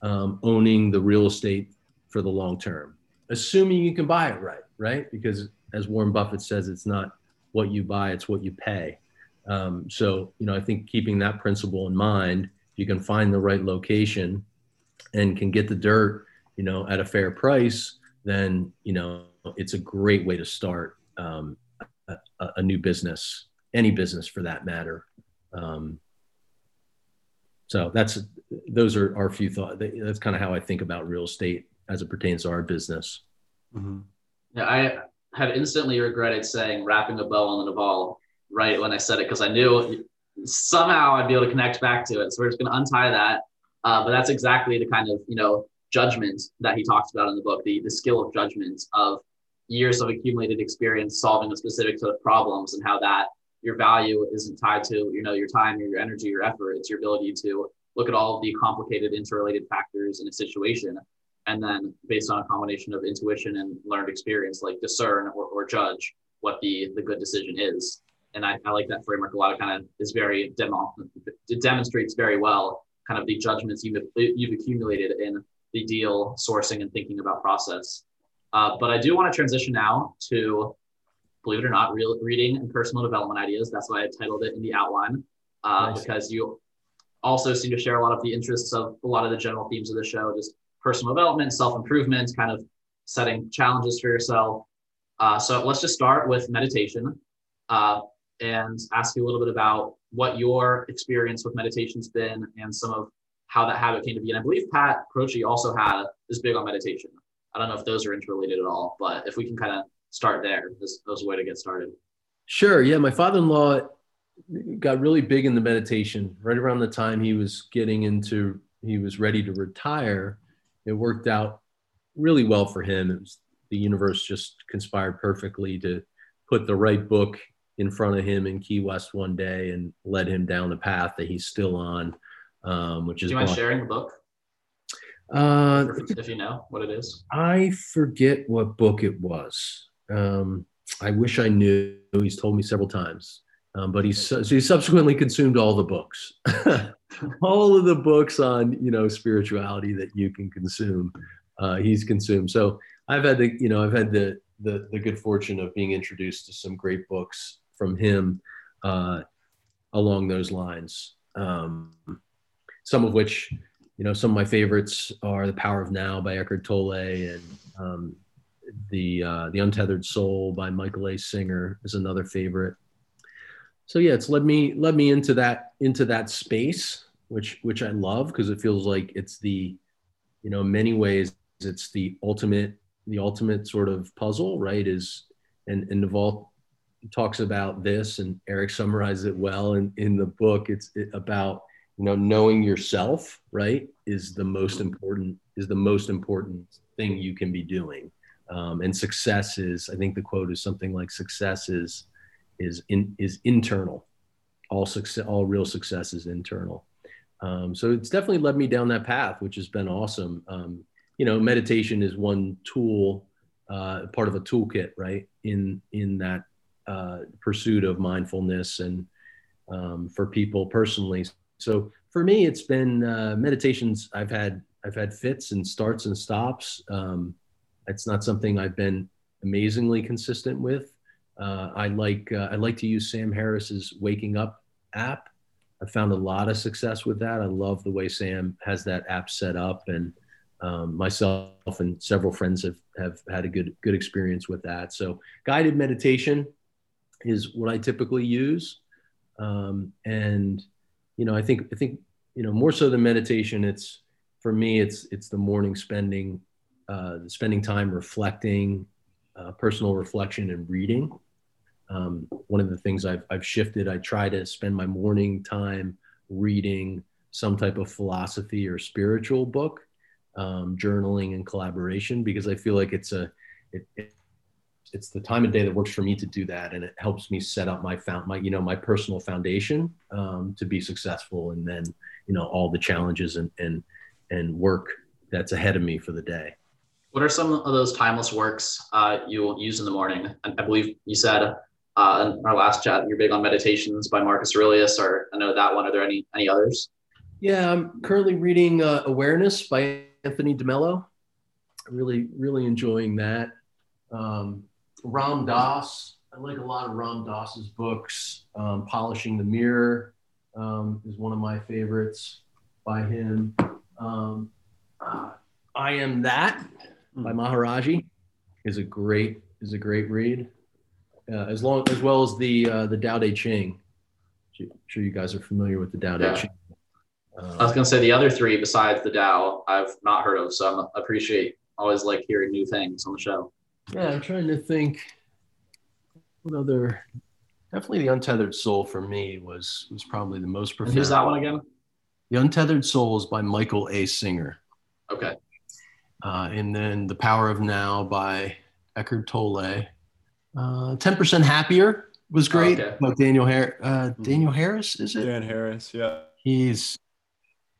Speaker 2: Um, owning the real estate for the long term, assuming you can buy it right, right? Because as Warren Buffett says, it's not what you buy, it's what you pay. Um, so, you know, I think keeping that principle in mind, you can find the right location and can get the dirt, you know, at a fair price, then, you know, it's a great way to start um, a, a, new business, any business for that matter. Um, so that's, those are our few thoughts. That's kind of how I think about real estate as it pertains to our business.
Speaker 3: Mm-hmm.
Speaker 1: Yeah, I had instantly regretted saying wrapping a bow on the Naval right when I said it because I knew somehow I'd be able to connect back to it. So we're just going to untie that. Uh, but that's exactly the kind of you know judgment that he talks about in the book, the the skill of judgment of years of accumulated experience solving a specific set of problems and how that your value isn't tied to you know your time or your energy or effort. It's your ability to look at all of the complicated interrelated factors in a situation and then based on a combination of intuition and learned experience like discern or, or judge what the the good decision is and I, I like that framework a lot. It kind of is very demo, it demonstrates very well kind of the judgments you've, you've accumulated in the deal sourcing and thinking about process. Uh, but I do want to transition now to, believe it or not, real reading and personal development ideas. That's why I titled it in the outline, uh, nice. because you also seem to share a lot of the interests of a lot of the general themes of the show, just personal development, self improvement, kind of setting challenges for yourself. Uh, so let's just start with meditation. Uh, and ask you a little bit about what your experience with meditation's been and some of how that habit came to be. And I believe Pat Croce also had is big on meditation. I don't know if those are interrelated at all, but if we can kind of start there, this, this a way to get started.
Speaker 2: Sure. Yeah. My father in law got really big in the meditation right around the time he was getting into, he was ready to retire. It worked out really well for him. It was, the universe just conspired perfectly to put the right book in front of him in Key West one day and led him down the path that he's still on, um, which is.
Speaker 1: Do you mind sharing the book?
Speaker 2: Uh,
Speaker 1: if you know what it is.
Speaker 2: I forget what book it was. Um, I wish I knew. He's told me several times, um, but he's so he subsequently consumed all the books, all of the books on you know spirituality that you can consume. Uh, he's consumed. So I've had the you know I've had the the the good fortune of being introduced to some great books from him uh, along those lines. Um, some of which, you know, some of my favorites are "The Power of Now" by Eckhart Tolle and um, the uh, "The Untethered Soul" by Michael A. Singer is another favorite. So yeah, it's led me led me into that into that space, which which I love because it feels like it's the, you know, in many ways it's the ultimate the ultimate sort of puzzle, right? Is and and Naval talks about this and Eric summarizes it well in, in the book. It's about, you know, knowing yourself, right, is the most important, is the most important thing you can be doing. Um, and success is, I think the quote is something like success is, is in, is internal. All success, all real success is internal. Um, so it's definitely led me down that path, which has been awesome. Um, you know, meditation is one tool, uh, part of a toolkit, right? In in that uh, pursuit of mindfulness and um, for people personally. So for me, it's been uh, meditations. I've had I've had fits and starts and stops. Um, it's not something I've been amazingly consistent with. Uh, I like uh, I like to use Sam Harris's Waking Up app. I found a lot of success with that. I love the way Sam has that app set up, and um, myself and several friends have have had a good good experience with that. So guided meditation is what I typically use. Um, and, you know, I think, I think, you know, more so than meditation, it's, for me, it's, it's the morning spending, uh, spending time reflecting, uh, personal reflection and reading. Um, one of the things I've, I've shifted, I try to spend my morning time reading some type of philosophy or spiritual book, um, journaling and collaboration, because I feel like it's a, it, it it's the time of day that works for me to do that and it helps me set up my found my you know my personal foundation um, to be successful and then you know all the challenges and and and work that's ahead of me for the day
Speaker 1: what are some of those timeless works uh, you'll use in the morning i believe you said uh, in our last chat you're big on meditations by marcus aurelius or i know that one are there any any others
Speaker 2: yeah i'm currently reading uh, awareness by anthony de Mello really really enjoying that um, Ram Dass. I like a lot of Ram Dass's books. Um, Polishing the Mirror um, is one of my favorites by him. Um, I Am That by hmm. Maharaji is a great is a great read. Uh, as long as well as the uh, the Tao Te Ching. I'm sure you guys are familiar with the Tao Te yeah. Ching.
Speaker 1: Um, I was gonna say the other three besides the Tao I've not heard of, so I appreciate always like hearing new things on the show.
Speaker 2: Yeah, I'm trying to think. What other? Definitely, the Untethered Soul for me was was probably the most profound.
Speaker 1: And who's that one again?
Speaker 2: The Untethered Soul is by Michael A. Singer.
Speaker 1: Okay.
Speaker 2: Uh, and then The Power of Now by Eckhart Tolle. Uh, 10% Happier was great.
Speaker 1: okay.
Speaker 2: About Daniel Harris. Uh, Daniel Harris, is it?
Speaker 3: Dan Harris, yeah.
Speaker 2: He's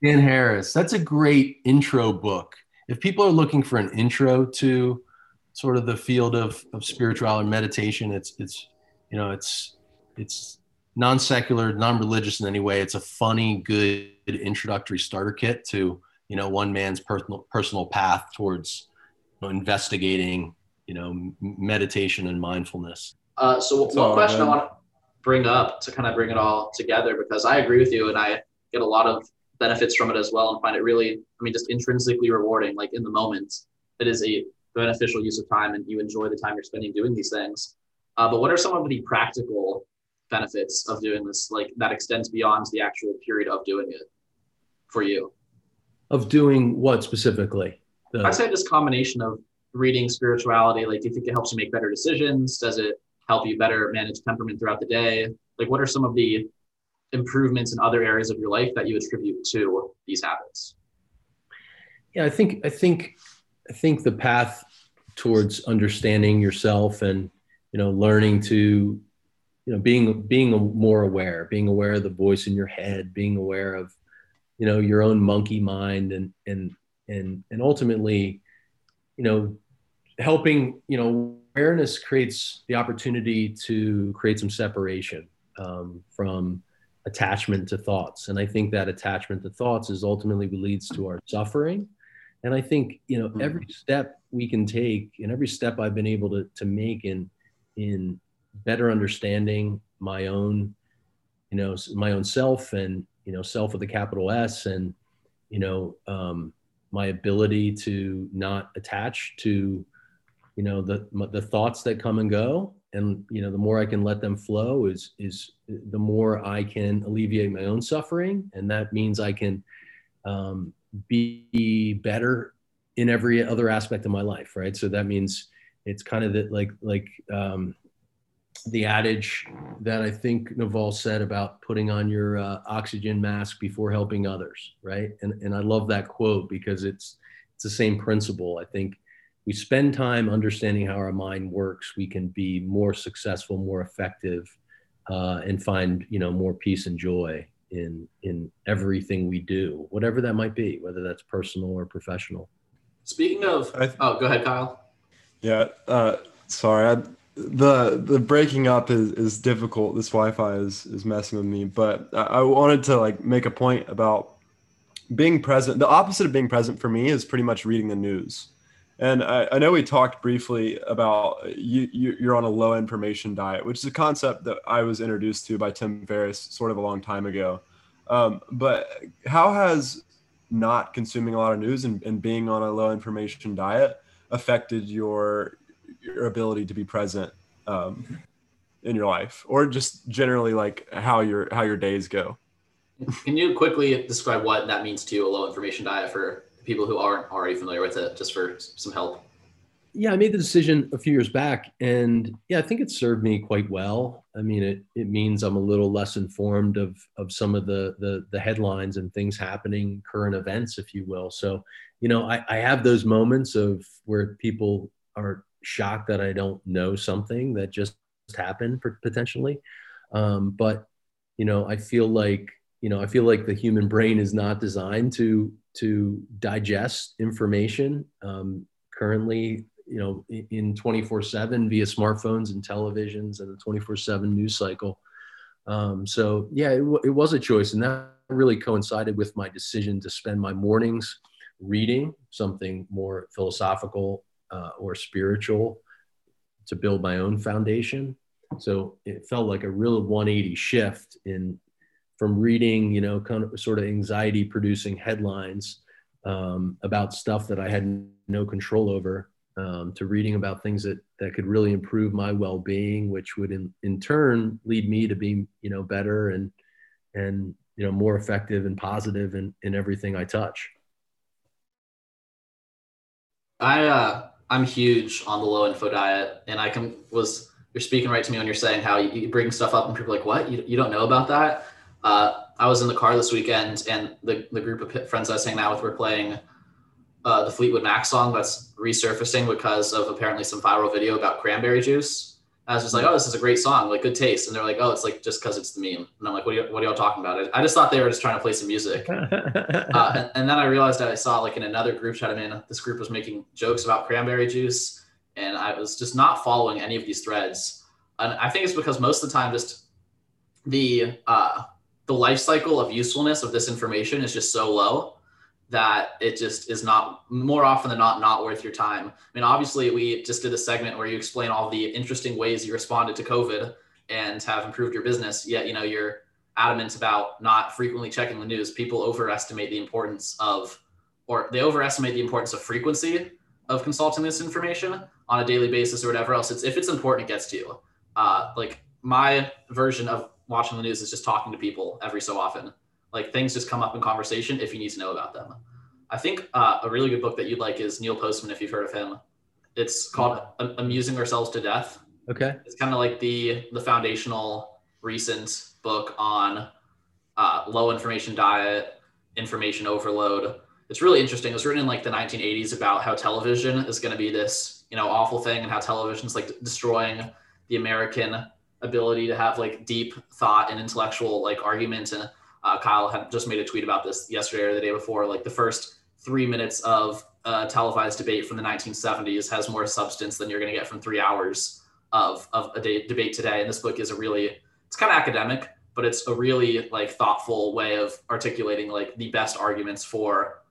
Speaker 2: Dan Harris. That's a great intro book. If people are looking for an intro to sort of the field of, of spirituality or meditation, it's it's you know it's it's non-secular, non-religious in any way. It's a funny, good introductory starter kit to you know one man's personal personal path towards you know, investigating you know m- meditation and mindfulness.
Speaker 1: Uh, so
Speaker 3: It's
Speaker 1: one
Speaker 3: all
Speaker 1: question I want to bring up to kind of bring it all together because I agree with you and I get a lot of benefits from it as well and find it really, I mean, just intrinsically rewarding. Like in the moment, it is a beneficial use of time and you enjoy the time you're spending doing these things. Uh, but what are some of the practical benefits of doing this, like that extends beyond the actual period of doing it for you?
Speaker 2: Of doing what specifically? The-
Speaker 1: I say this combination of reading spirituality. Like, do you think it helps you make better decisions? Does it help you better manage temperament throughout the day? Like, what are some of the improvements in other areas of your life that you attribute to these habits?
Speaker 2: yeah i think i think i think the path towards understanding yourself and you know learning to you know being being more aware being aware of the voice in your head being aware of you know your own monkey mind and and and and ultimately you know helping you know awareness creates the opportunity to create some separation um, from attachment to thoughts. And i think that attachment to thoughts is ultimately what leads to our suffering. And i think you know every step we can take and every step i've been able to, to make in in better understanding my own you know my own self and you know self with a capital s and you know um, my ability to not attach to you know the the thoughts that come and go. And you know the more i can let them flow is is the more i can alleviate my own suffering. And that means i can um, be better in every other aspect of my life right? So that means it's kind of that like like um, the adage that i think naval said about putting on your uh, oxygen mask before helping others right and and i love that quote because it's it's the same principle i think we spend time understanding how our mind works we can be more successful more effective uh, and find you know more peace and joy in in everything we do whatever that might be whether that's personal or professional
Speaker 1: Speaking of,
Speaker 3: th-
Speaker 1: oh, go ahead, Kyle.
Speaker 3: Yeah. Uh, sorry. I, the the breaking up is, is difficult. This Wi-Fi is is messing with me. But I, wanted to like make a point about being present. The opposite of being present for me is pretty much reading the news. And I, I know we talked briefly about you, you you're on a low information diet, which is a concept that I was introduced to by Tim Ferriss sort of a long time ago. Um, but how has not consuming a lot of news and, and being on a low information diet affected your your ability to be present um, in your life or just generally like how your how your days go.
Speaker 1: Can you quickly describe what that means to you, a low information diet, for people who aren't already familiar with it, just for some help?
Speaker 2: yeah i made the decision a few years back and yeah i think it served me quite well. I mean it it means i'm a little less informed of of some of the the, the headlines and things happening current events if you will. So you know I, I have those moments of where people are shocked that i don't know something that just happened pot- potentially. Um, but you know i feel like you know i feel like the human brain is not designed to to digest information um, currently you know in 24 7 via smartphones and televisions and the 24 7 news cycle. Um, so yeah it, w- it was a choice and that really coincided with my decision to spend my mornings reading something more philosophical uh, or spiritual to build my own foundation. So it felt like a real 180 shift in from reading you know kind of sort of anxiety producing headlines um, about stuff that i had no control over um, to reading about things that that could really improve my well-being which would in, in turn lead me to be you know better and and you know more effective and positive in, in everything i touch.
Speaker 1: I uh, I'm huge on the low info diet, and I can was you're speaking right to me when you're saying how you, bring stuff up and people are like, what? You, you don't know about that? Uh, I was in the car this weekend, and the the group of friends I was hanging out with were playing uh, the Fleetwood Mac song that's resurfacing because of apparently some viral video about cranberry juice. I was just like, oh, this is a great song, like good taste. And they're like, oh, it's like just because it's the meme. And I'm like, what are, you, what are y'all talking about? I just thought they were just trying to play some music. uh, and, and, then I realized that I saw like in another group chat I'm in, this group was making jokes about cranberry juice. And I was just not following any of these threads. And I think it's because most of the time, just the uh, the life cycle of usefulness of this information is just so low that it just is not more often than not not worth your time. I mean, obviously, we just did a segment where you explain all the interesting ways you responded to COVID and have improved your business. Yet, you know, you're adamant about not frequently checking the news. People overestimate the importance of, or they overestimate the importance of frequency of consulting this information on a daily basis or whatever else. It's if it's important, it gets to you. Uh, like my version of watching the news is just talking to people every so often like things just come up in conversation if you need to know about them. I think uh, a really good book that you'd like is Neil Postman, if you've heard of him. It's called Amusing Ourselves to Death.
Speaker 2: Okay.
Speaker 1: It's kind of like the the foundational recent book on uh, low information diet, information overload. It's really interesting. It was written in like the 1980s about how television is going to be this you know awful thing and how television is like destroying the American ability to have like deep thought and intellectual like argument and uh, Kyle had just made a tweet about this yesterday or the day before. Like the first three minutes of a televised debate from the 1970s has more substance than you're going to get from three hours of, of a debate today. And this book is a really, it's kind of academic, but it's a really like thoughtful way of articulating like the best arguments for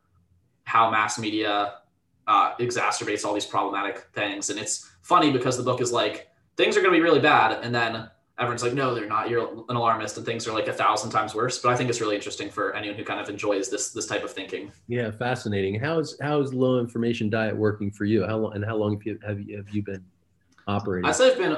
Speaker 1: how mass media uh, exacerbates all these problematic things. And it's funny because the book is like, things are going to be really bad. And then everyone's like, no, they're not. You're an alarmist, and things are like a thousand times worse. But I think it's really interesting for anyone who kind of enjoys this this type of thinking.
Speaker 2: Yeah, fascinating. How is how is low information diet working for you? How long and how long have you have you, have you been operating?
Speaker 1: I say I've been.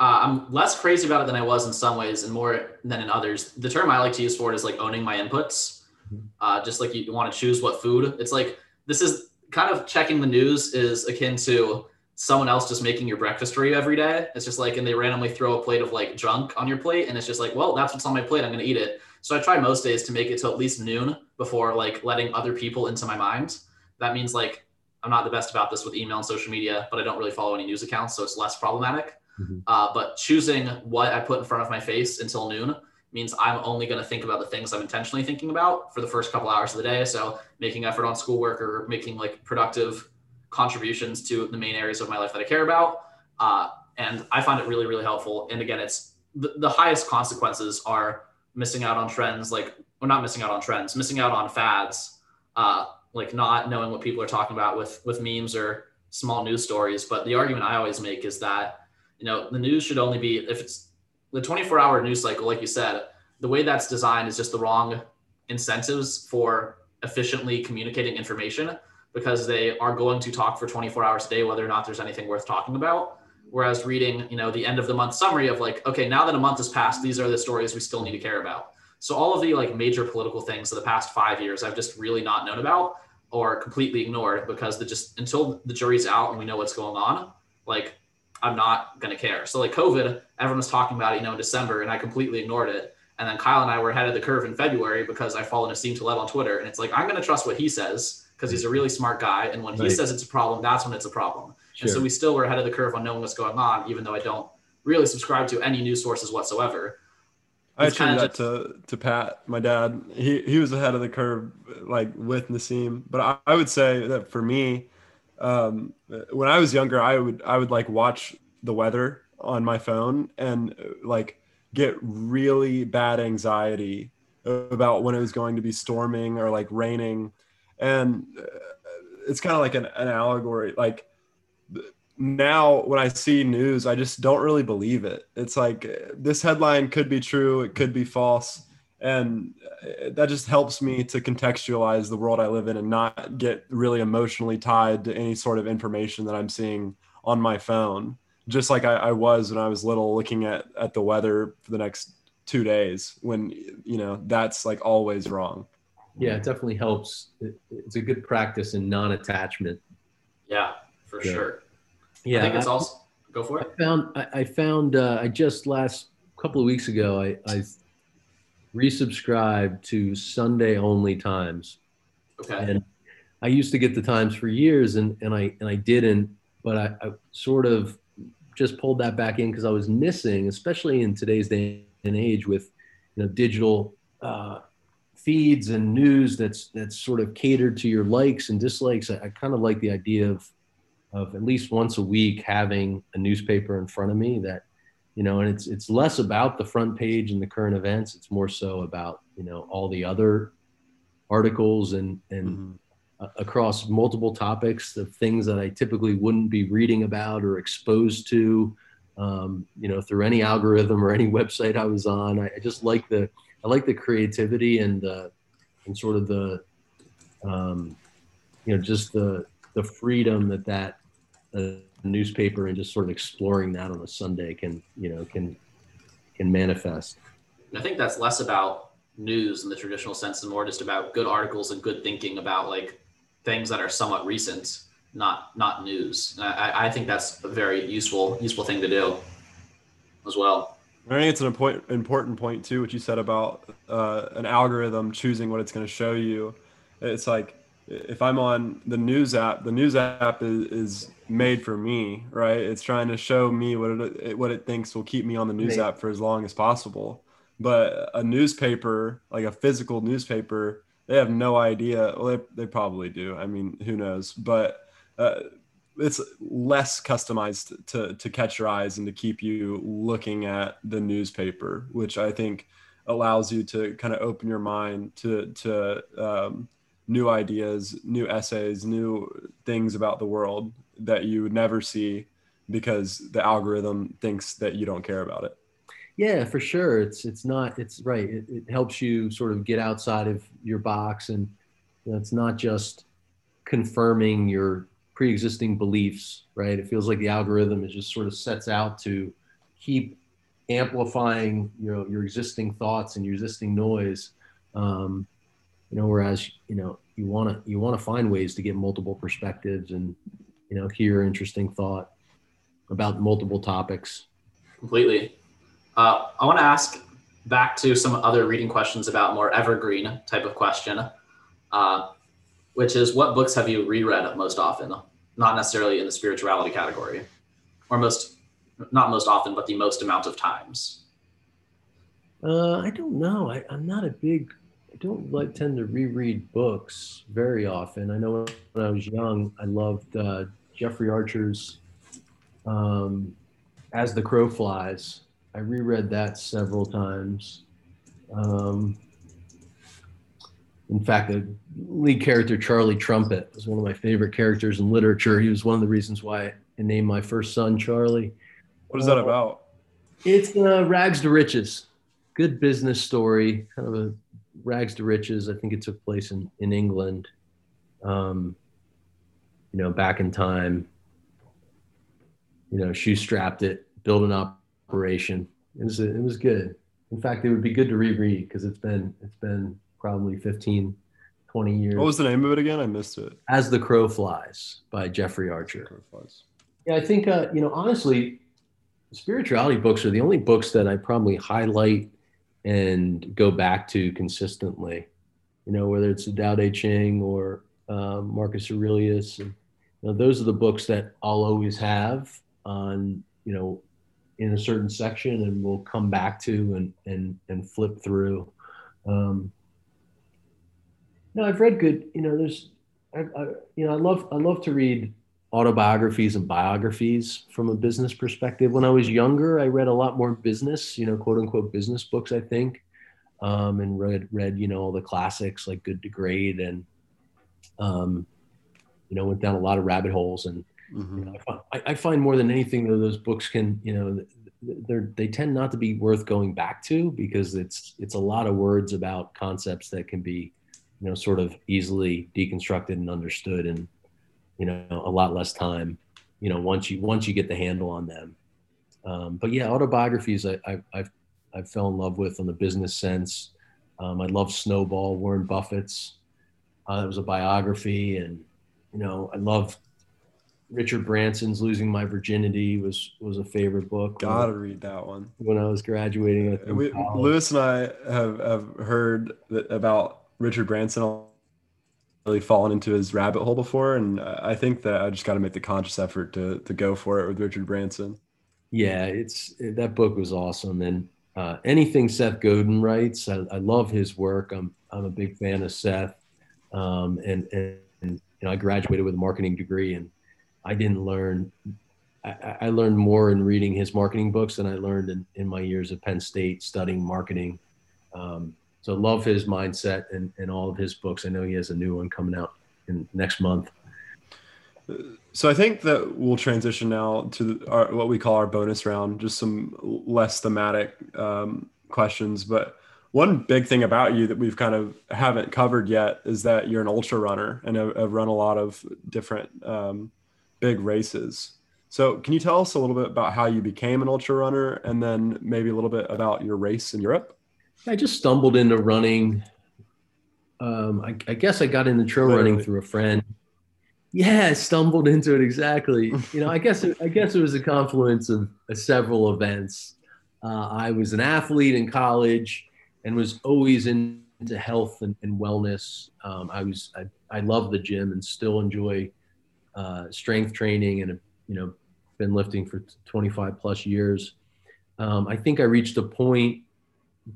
Speaker 1: Uh, I'm less crazy about it than I was in some ways, and more than in others. The term I like to use for it is like owning my inputs. Mm-hmm. Uh, just like you want to choose what food. It's like this is kind of checking the news is akin to someone else just making your breakfast for you every day. It's just like, and they randomly throw a plate of like junk on your plate. And it's just like, well, that's what's on my plate. I'm going to eat it. So I try most days to make it to at least noon before like letting other people into my mind. That means like, I'm not the best about this with email and social media, but I don't really follow any news accounts. So it's less problematic. Mm-hmm. Uh, but choosing what I put in front of my face until noon means I'm only going to think about the things I'm intentionally thinking about for the first couple hours of the day. So making effort on schoolwork or making like productive contributions to the main areas of my life that I care about. Uh, and I find it really, really helpful. And again, it's the, the highest consequences are missing out on trends, like, well, not missing out on trends, missing out on fads, uh, like not knowing what people are talking about with, with memes or small news stories. But the argument I always make is that, you know, the news should only be, if it's the 24 hour news cycle, like you said, the way that's designed is just the wrong incentives for efficiently communicating information because they are going to talk for 24 hours a day, whether or not there's anything worth talking about. Whereas reading, you know, the end of the month summary of like, okay, now that a month has passed, these are the stories we still need to care about. So all of the like major political things of the past five years, I've just really not known about or completely ignored because the just until the jury's out and we know what's going on, like I'm not gonna care. So like COVID, everyone was talking about it, you know, in December, and I completely ignored it. And then Kyle and I were ahead of the curve in February because I follow Nassim Taleb on Twitter, and it's like I'm gonna trust what he says because he's a really smart guy. And when right. he says it's a problem, that's when it's a problem. Sure. And so we still were ahead of the curve on knowing what's going on, even though I don't really subscribe to any news sources whatsoever.
Speaker 3: I attribute that to, to Pat, my dad. He he was ahead of the curve, like with Nassim. But I, I would say that for me, um, when I was younger, I would I would like watch the weather on my phone and like get really bad anxiety about when it was going to be storming or like raining and uh, it's kind of like an, an allegory like now when i see news i just don't really believe it. It's like this headline could be true it could be false and uh, that just helps me to contextualize the world i live in and not get really emotionally tied to any sort of information that i'm seeing on my phone. Just like I, I was when i was little looking at at the weather for the next two days when you know that's like always wrong
Speaker 2: yeah, it definitely helps. It's a good practice in non-attachment.
Speaker 1: Yeah, for sure.
Speaker 2: Yeah,
Speaker 1: I think it's
Speaker 2: I-
Speaker 1: also go for it.
Speaker 2: I
Speaker 1: it.
Speaker 2: found I, I found uh, I just last couple of weeks ago I, I resubscribed to Sunday only Times,
Speaker 1: Okay.
Speaker 2: and I used to get the Times for years, and and I and I didn't, but I, I sort of just pulled that back in because I was missing, especially in today's day and age with you know digital uh, feeds and news that's that's sort of catered to your likes and dislikes. I, I kind of like the idea of of at least once a week having a newspaper in front of me that you know and it's it's less about the front page and the current events it's more so about you know all the other articles and and
Speaker 3: Mhm.
Speaker 2: uh, across multiple topics of things that I typically wouldn't be reading about or exposed to, um, you know, through any algorithm or any website I was on. I, I just like the I like the creativity and uh, and sort of the um, you know just the the freedom that that uh, newspaper and just sort of exploring that on a Sunday can you know can can manifest.
Speaker 1: And I think that's less about news in the traditional sense and more just about good articles and good thinking about like things that are somewhat recent, not not news. And I, I think that's a very useful useful thing to do as well.
Speaker 3: I think it's an important important point too, what you said about uh, an algorithm choosing what it's going to show you. It's like if I'm on the news app, the news app is, is made for me, right? It's trying to show me what it what it thinks will keep me on the news
Speaker 2: Right.
Speaker 3: app for as long as possible. But a newspaper, like a physical newspaper, they have no idea. Well, they, they probably do. I mean, who knows? But uh, it's less customized to to catch your eyes and to keep you looking at the newspaper, which I think allows you to kind of open your mind to to um, new ideas, new essays, new things about the world that you would never see because the algorithm thinks that you don't care about it.
Speaker 2: Yeah, for sure. It's it's not. It's right. It, it helps you sort of get outside of your box, and you know, it's not just confirming your pre-existing beliefs. Right. It feels like the algorithm is just sort of sets out to keep amplifying you know your existing thoughts and your existing noise. Um, you know, whereas you know you want to you want to find ways to get multiple perspectives and you know hear interesting thought about multiple topics.
Speaker 1: Completely. Uh, I want to ask back to some other reading questions about more evergreen type of question, uh, which is what books have you reread most often? Not necessarily in the spirituality category, or most, not most often, but the most amount of times.
Speaker 2: Uh, I don't know. I, I'm not a big. I don't like tend to reread books very often. I know when I was young, I loved uh, Jeffrey Archer's um, "As the Crow Flies." I reread that several times. Um, in fact, the lead character Charlie Trumper was one of my favorite characters in literature. He was one of the reasons why I named my first son Charlie.
Speaker 3: What is that
Speaker 2: Oh.
Speaker 3: about?
Speaker 2: It's uh, rags to riches. Good business story, kind of a rags to riches. I think it took place in in England. Um, you know, back in time. You know, shoe strapped it, built an operation. It was it was good. In fact, it would be good to reread because it's been it's been probably 15, 20 years.
Speaker 3: What was the name of it again? I missed it.
Speaker 2: As the Crow Flies by Jeffrey Archer. Yeah, I think uh, you know honestly, spirituality books are the only books that I probably highlight and go back to consistently. You know, whether it's the Tao Te Ching or um, Marcus Aurelius, and you know, those are the books that I'll always have on you know in a certain section, and we'll come back to and and and flip through. Um, no, I've read good. You know, there's, I, I, you know, I love I love to read autobiographies and biographies from a business perspective. When I was younger, I read a lot more business, you know, quote unquote business books, I think, um, and read, read, you know, all the classics like Good to Great and, um, you know, went down a lot of rabbit holes. And
Speaker 3: Mhm.
Speaker 2: you know, I, find, I, I find more than anything though, those books can, you know, they're, they tend not to be worth going back to because it's, it's a lot of words about concepts that can be, you know, sort of easily deconstructed and understood and, you know a lot less time you know once you once you get the handle on them um, but yeah autobiographies I, I i've i've fell in love with on the business sense um, i love snowball warren buffett's uh, it was a biography and you know i love Richard Branson's "Losing My Virginity" was was a favorite book.
Speaker 3: Gotta when, read that one.
Speaker 2: When I was graduating,
Speaker 3: I we, Lewis and I have have heard that, about Richard Branson really fallen into his rabbit hole before, and I think that I just got to make the conscious effort to to go for it with Richard Branson.
Speaker 2: Yeah, it's that book was awesome, and uh, anything Seth Godin writes, I, I, love his work. I'm I'm a big fan of Seth, um, and, and, you know I graduated with a marketing degree, and I didn't learn. I, I learned more in reading his marketing books than I learned in, in my years at Penn State studying marketing. Um, so love his mindset and, and all of his books. I know he has a new one coming out in next month.
Speaker 3: So I think that we'll transition now to our, what we call our bonus round, just some less thematic um, questions. But one big thing about you that we've kind of haven't covered yet is that you're an ultra runner and have, have run a lot of different um, big races. So can you tell us a little bit about how you became an ultra runner and then maybe a little bit about your race in Europe?
Speaker 2: I just stumbled into running. Um, I, I, guess I got into trail Literally. running through a friend. Yeah, I stumbled into it exactly. You know, I guess it, I guess it was a confluence of uh, several events. Uh, I was an athlete in college and was always into health and, and wellness. Um, I was I, I love the gym and still enjoy uh, strength training and you know been lifting for 25 plus years. Um, I think I reached a point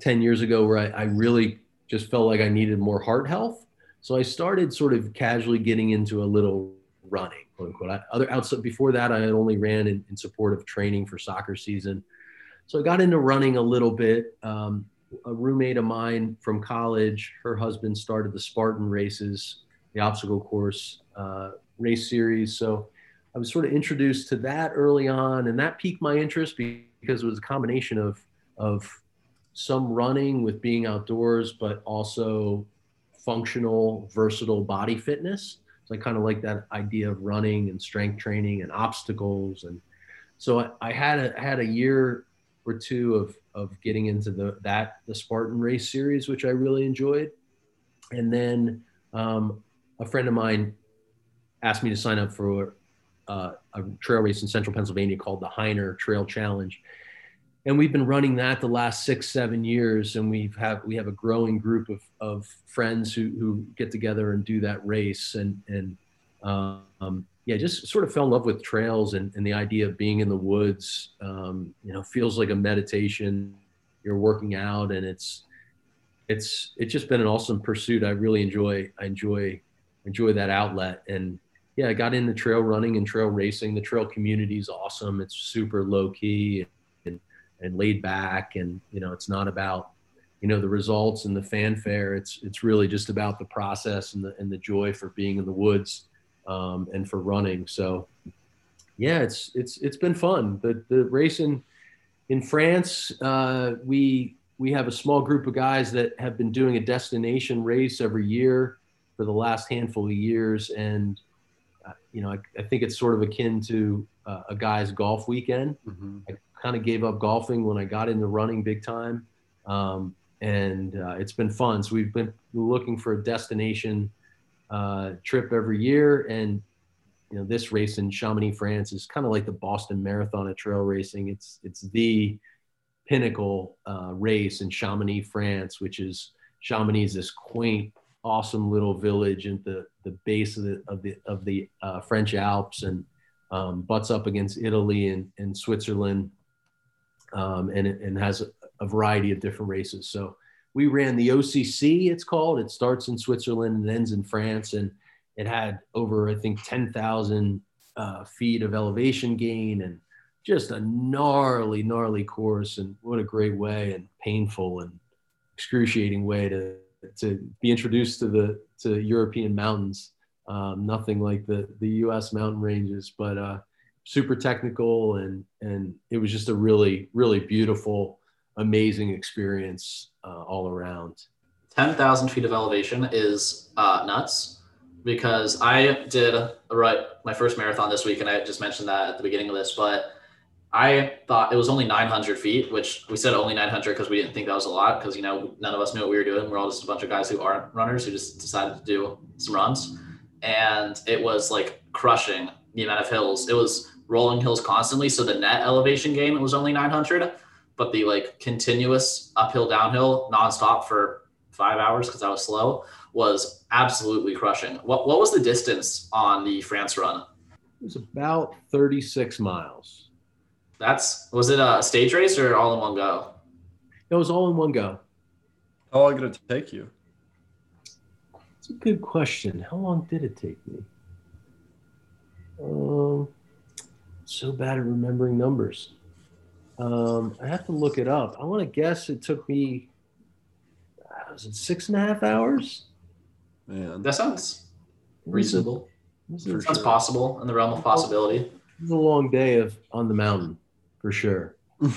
Speaker 2: 10 years ago where I, I really just felt like I needed more heart health. So I started sort of casually getting into a little running, quote unquote. I, other outside before that, I had only ran in, in, support of training for soccer season. So I got into running a little bit. Um, a roommate of mine from college, her husband started the Spartan races, the obstacle course uh, race series. So I was sort of introduced to that early on, and that piqued my interest because it was a combination of of some running with being outdoors, but also functional, versatile body fitness. So I kind of like that idea of running and strength training and obstacles. And so I, I had a had a year or two of of getting into the that the Spartan race series, which I really enjoyed. And then um, a friend of mine asked me to sign up for uh, a trail race in central Pennsylvania called the Hyner Trail Challenge and we've been running that the last six seven years and we've have we have a growing group of, of friends who, who get together and do that race. And and um, yeah just sort of fell in love with trails and, and the idea of being in the woods. Um, you know feels like a meditation. You're working out and it's it's it's just been an awesome pursuit. I really enjoy i enjoy enjoy that outlet. And yeah i got into trail running and trail racing. The trail community is awesome. It's super low key and laid back and you know it's not about you know the results and the fanfare. It's it's really just about the process and the and the joy for being in the woods um, and for running. So yeah it's it's it's been fun. The the race in in france uh, we we have a small group of guys that have been doing a destination race every year for the last handful of years. And uh, you know I, I, think it's sort of akin to uh, a guy's golf weekend. Mm-hmm. I, kind of gave up golfing when I got into running big time. Um, and uh, it's been fun. So we've been looking for a destination uh, trip every year. And, you know, this race in Chamonix, France is kind of like the Boston Marathon of trail racing. It's, it's the pinnacle uh, race in Chamonix, France, which is Chamonix is this quaint, awesome little village at the, the base of the, of the, of the uh, French Alps and um, butts up against Italy and, and Switzerland um, and, it and has a, a, variety of different races. So we ran the OCC, it's called. It starts in Switzerland and ends in France. And it had over, I think, 10,000 uh, feet of elevation gain and just a gnarly, gnarly course. And what a great way and painful and excruciating way to, to be introduced to the to European mountains. Um, nothing like the the U.S. mountain ranges, but uh, super technical and and it was just a really really beautiful amazing experience uh, all around.
Speaker 1: 10,000 feet of elevation is uh, nuts because I did right my first marathon this week and I just mentioned that at the beginning of this but I thought it was only 900 feet which we said only 900 because we didn't think that was a lot because you know none of us knew what we were doing. We're all just a bunch of guys who aren't runners who just decided to do some runs. And it was like crushing the amount of hills. It was rolling hills constantly. So the net elevation gain it was only 900, but the like continuous uphill, downhill nonstop for five hours because I was slow was absolutely crushing. What, what was the distance on the France run?
Speaker 2: It was about 36 miles.
Speaker 1: That's, was it a stage race or all in one go?
Speaker 2: It was all in one go.
Speaker 3: How long did it take you?
Speaker 2: It's a good question. How long did it take me? Um, so bad at remembering numbers. Um, I have to look it up. I want to guess it took me, uh, was it six and a half hours?
Speaker 3: Man,
Speaker 1: That sounds reasonable.
Speaker 3: For
Speaker 1: Sounds
Speaker 3: sure.
Speaker 1: possible in the realm of possibility.
Speaker 2: is a long day of on the mountain for sure.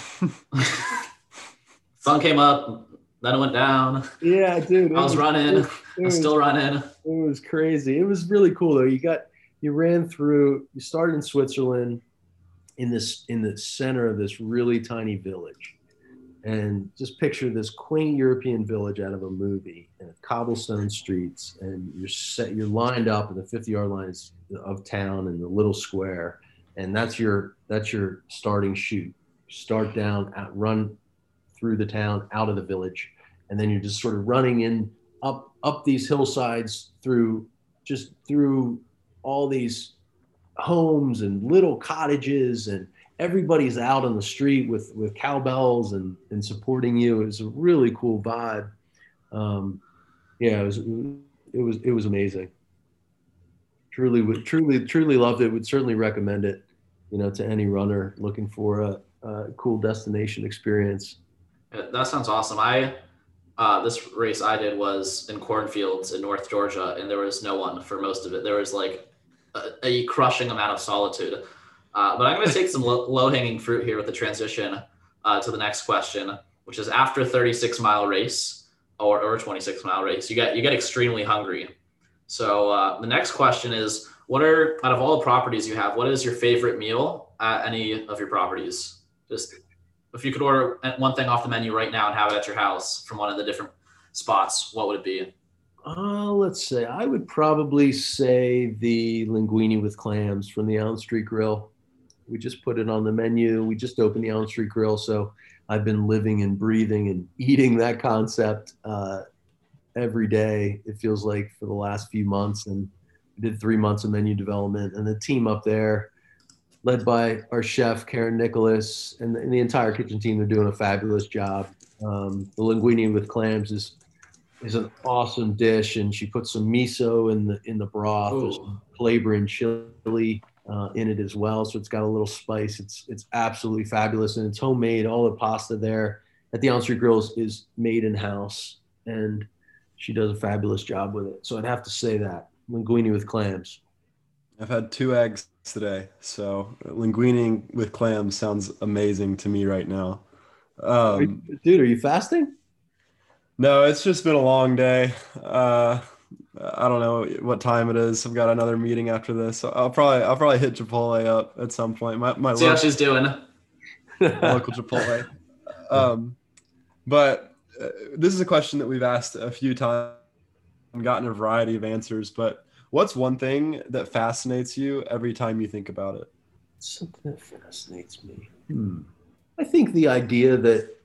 Speaker 1: Sun came up, then it went down.
Speaker 2: Yeah, dude.
Speaker 1: I was running.
Speaker 2: it
Speaker 1: I'm
Speaker 2: was-
Speaker 1: still running.
Speaker 2: It was crazy. It was really cool though. You got you ran through. You started in Switzerland, in this in the center of this really tiny village, and just picture this quaint European village out of a movie, and cobblestone streets, and you're set. You're lined up in the 50 yard lines of town in the little square, and that's your that's your starting chute. Start down, out, run through the town, out of the village, and then you're just sort of running in up up these hillsides through just through all these homes and little cottages and everybody's out on the street with with cowbells and and supporting you. It was a really cool vibe. Um yeah it was it was it was amazing. Truly would truly truly loved it. Would certainly recommend it you know to any runner looking for a, a cool destination experience.
Speaker 1: That sounds awesome. I uh, this race I did was in cornfields in North Georgia, and there was no one for most of it. There was like a, crushing amount of solitude. Uh, but I'm going to take some low, low-hanging fruit here with the transition uh, to the next question, which is after 36 mile race or, or 26 mile race, you get you get extremely hungry. So uh, the next question is, what are out of all the properties you have, what is your favorite meal at any of your properties? Just if you could order one thing off the menu right now and have it at your house from one of the different spots, what would it be?
Speaker 2: Uh, let's say I would probably say the linguine with clams from the Allen Street Grill. We just put it on the menu. We just opened the Allen Street Grill, so I've been living and breathing and eating that concept uh, every day. It feels like for the last few months, and did three months of menu development, and the team up there, led by our chef Karen Nicholas, and the, and the entire kitchen team, they're doing a fabulous job. Um, the linguine with clams is is an awesome dish, and she puts some miso in the in the broth. There's
Speaker 1: Ooh.
Speaker 2: some flavor and chili uh, in it as well, so it's got a little spice. It's it's absolutely fabulous, and it's homemade. All the pasta there at the Allen Street Grills is made in house, and she does a fabulous job with it. So I'd have to say that linguine with clams.
Speaker 3: I've had two eggs today, so linguine with clams sounds amazing to me right now. Um,
Speaker 2: Dude, are you fasting?
Speaker 3: No, it's just been a long day. Uh, I don't know what time it is. I've got another meeting after this. So I'll probably I'll probably hit Chipotle up at some point. My my
Speaker 1: See how she's doing.
Speaker 3: local Chipotle. Um, but uh, this is a question that we've asked a few times and gotten a variety of answers. But what's one thing that fascinates you every time you think about it?
Speaker 2: Something that fascinates me. Hmm. I think the idea that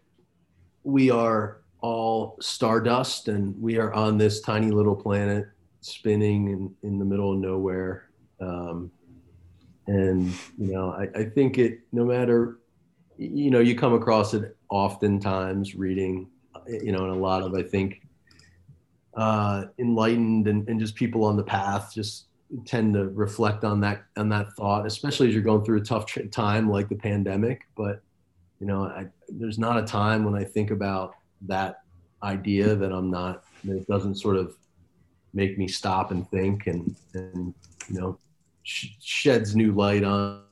Speaker 2: we are all stardust and we are on this tiny little planet spinning in, in the middle of nowhere. Um, and, you know, I, I think it, no matter, you know, you come across it oftentimes reading, you know, and a lot of, I think, uh, enlightened and, and just people on the path just tend to reflect on that on that thought, especially as you're going through a tough time like the pandemic. But you know, I, there's not a time when I think about that idea that I'm not that it doesn't sort of make me stop and think and and you know sh- sheds new light on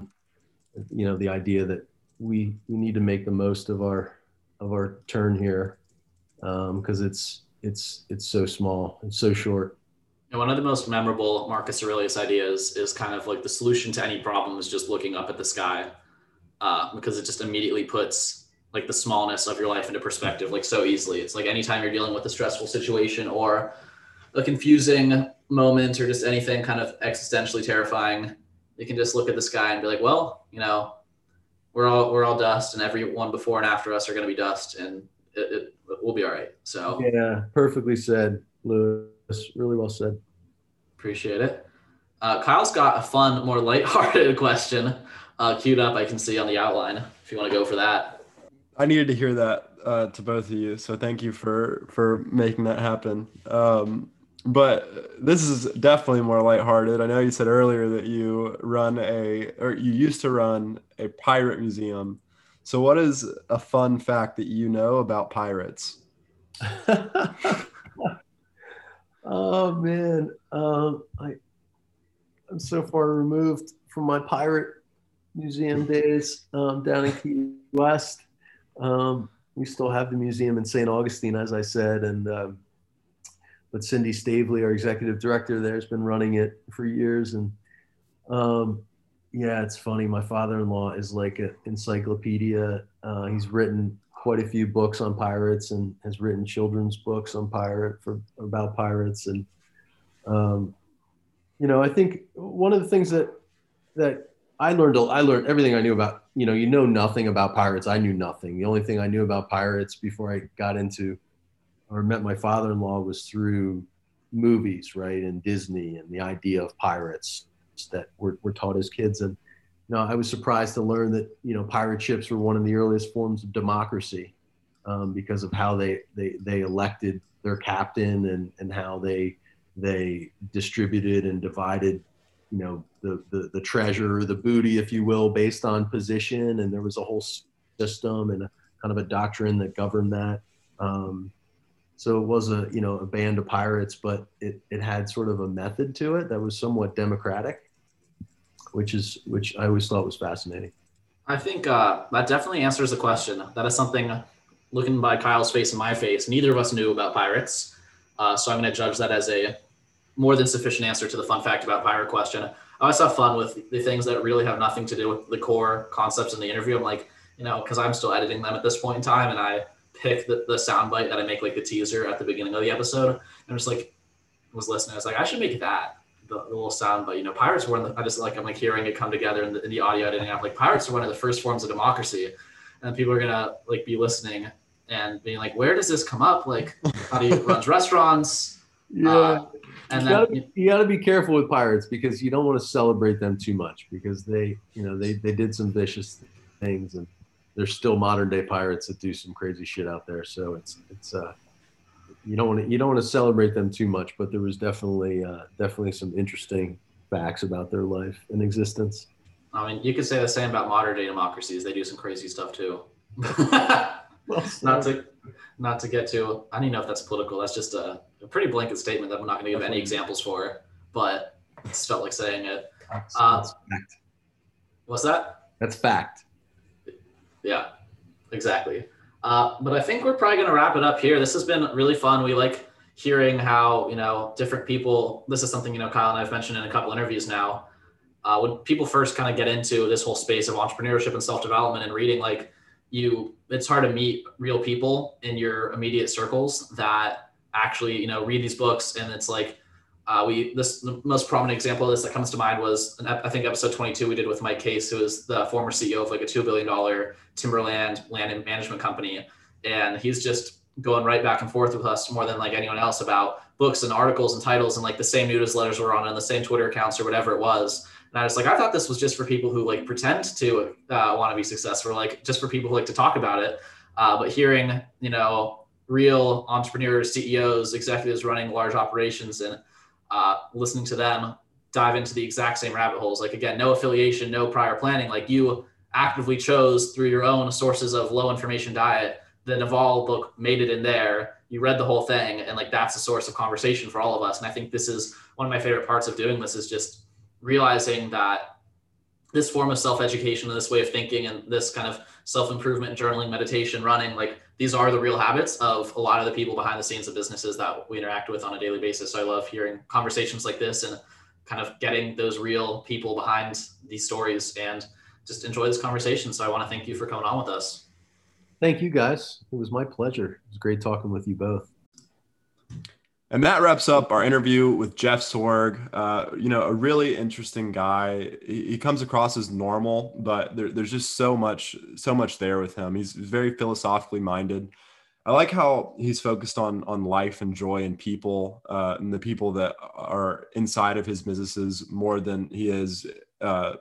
Speaker 2: you know the idea that we we need to make the most of our of our turn here because it's it's it's so small it's so short.
Speaker 1: And one of the most memorable Marcus Aurelius ideas is kind of like the solution to any problem is just looking up at the sky, uh, because it just immediately puts like the smallness of your life into perspective like so easily. It's like anytime you're dealing with a stressful situation or a confusing moment or just anything kind of existentially terrifying, you can just look at the sky and be like, well, you know, we're all we're all dust, and everyone before and after us are going to be dust, and it, it, we'll be all right. So
Speaker 2: yeah, perfectly said, Louis. Really well said.
Speaker 1: Appreciate it. Uh, Kyle's got a fun, more lighthearted question uh, queued up. I can see on the outline. If you want to go for that.
Speaker 3: I needed to hear that uh, to both of you, so thank you for for making that happen. Um, but this is definitely more lighthearted. I know you said earlier that you run a or you used to run a pirate museum. So what is a fun fact that you know about pirates?
Speaker 2: oh man, um, I I'm so far removed from my pirate museum days um, down in Key West. Um, we still have the museum in St. Augustine, as I said, and um, but Cindy Stavely, our executive director there, has been running it for years. And um, yeah, it's funny. My father-in-law is like an encyclopedia. Uh, he's written quite a few books on pirates and has written children's books on pirate for about pirates. And um, you know, I think one of the things that that I learned, I learned everything I knew about. You know, you know nothing about pirates. I knew nothing. The only thing I knew about pirates before I got into or met my father-in-law was through movies, right, and Disney and the idea of pirates that were, were taught as kids. And you know, I was surprised to learn that you know pirate ships were one of the earliest forms of democracy um, because of how they, they they elected their captain and and how they they distributed and divided you know the, the the treasure the booty if you will based on position and there was a whole system and a kind of a doctrine that governed that um, so it was a you know a band of pirates, but it, it had sort of a method to it that was somewhat democratic, which is which I always thought was fascinating.
Speaker 1: I think uh, that definitely answers the question. That is something, looking by Kyle's face and my face, neither of us knew about pirates. Uh, so I'm going to judge that as a more than sufficient answer to the fun fact about pirate question. I always have fun with the things that really have nothing to do with the core concepts in the interview. I'm like, you know, because I'm still editing them at this point in time, and I pick the, the sound bite that I make like the teaser at the beginning of the episode. And just like was listening. I was like, I should make that the, the little sound bite. You know, pirates were in the, I just like I'm like hearing it come together in the, in the audio editing. I'm like, pirates are one of the first forms of democracy, and people are gonna like be listening and being like, where does this come up? Like, how do you run restaurants?
Speaker 2: Yeah. Uh, and you, then, gotta be, you gotta be careful with pirates because you don't want to celebrate them too much because they, you know, they they did some vicious things and there's still modern day pirates that do some crazy shit out there. So it's it's uh you don't want to you don't want to celebrate them too much, but there was definitely uh, definitely some interesting facts about their life and existence.
Speaker 1: I mean, you could say the same about modern day democracies. They do some crazy stuff too. well, not to not to get to I don't even know if that's political. That's just a, a pretty blanket statement that I'm not going to give any examples for, but it felt like saying it. Uh. What's that?
Speaker 2: That's fact.
Speaker 1: Yeah, exactly. Uh, but I think we're probably going to wrap it up here. This has been really fun. We like hearing how you know different people. This is something you know Kyle and I've mentioned in a couple interviews now. Uh, when people first kind of get into this whole space of entrepreneurship and self development and reading, like you, it's hard to meet real people in your immediate circles that actually you know read these books, and it's like uh, we this the most prominent example of this that comes to mind was I think episode 22 we did with Mike Case, who is the former CEO of like a two billion dollar timberland land and management company, and he's just going right back and forth with us more than like anyone else about books and articles and titles and like the same newsletters we're on and the same Twitter accounts or whatever it was. And I was like, I thought this was just for people who like pretend to uh, want to be successful, like just for people who like to talk about it. Uh, but hearing, you know, real entrepreneurs, CEOs, executives running large operations and uh, listening to them dive into the exact same rabbit holes. Like again, no affiliation, no prior planning. Like you actively chose through your own sources of low information diet. The Naval book made it in there. You read the whole thing, and like that's a source of conversation for all of us. And I think this is one of my favorite parts of doing this is just realizing that this form of self-education and this way of thinking and this kind of self-improvement journaling meditation running like these are the real habits of a lot of the people behind the scenes of businesses that we interact with on a daily basis. So I love hearing conversations like this and kind of getting those real people behind these stories and just enjoy this conversation. So I want to thank you for coming on with us.
Speaker 2: Thank you guys. It was my pleasure. It was great talking with you both.
Speaker 3: And that wraps up our interview with Jeff Sorg. Uh, you know, a really interesting guy. He, he comes across as normal, but there, there's just so much, so much there with him. He's very philosophically minded. I like how he's focused on on life and joy and people uh, and the people that are inside of his businesses more than he is uh,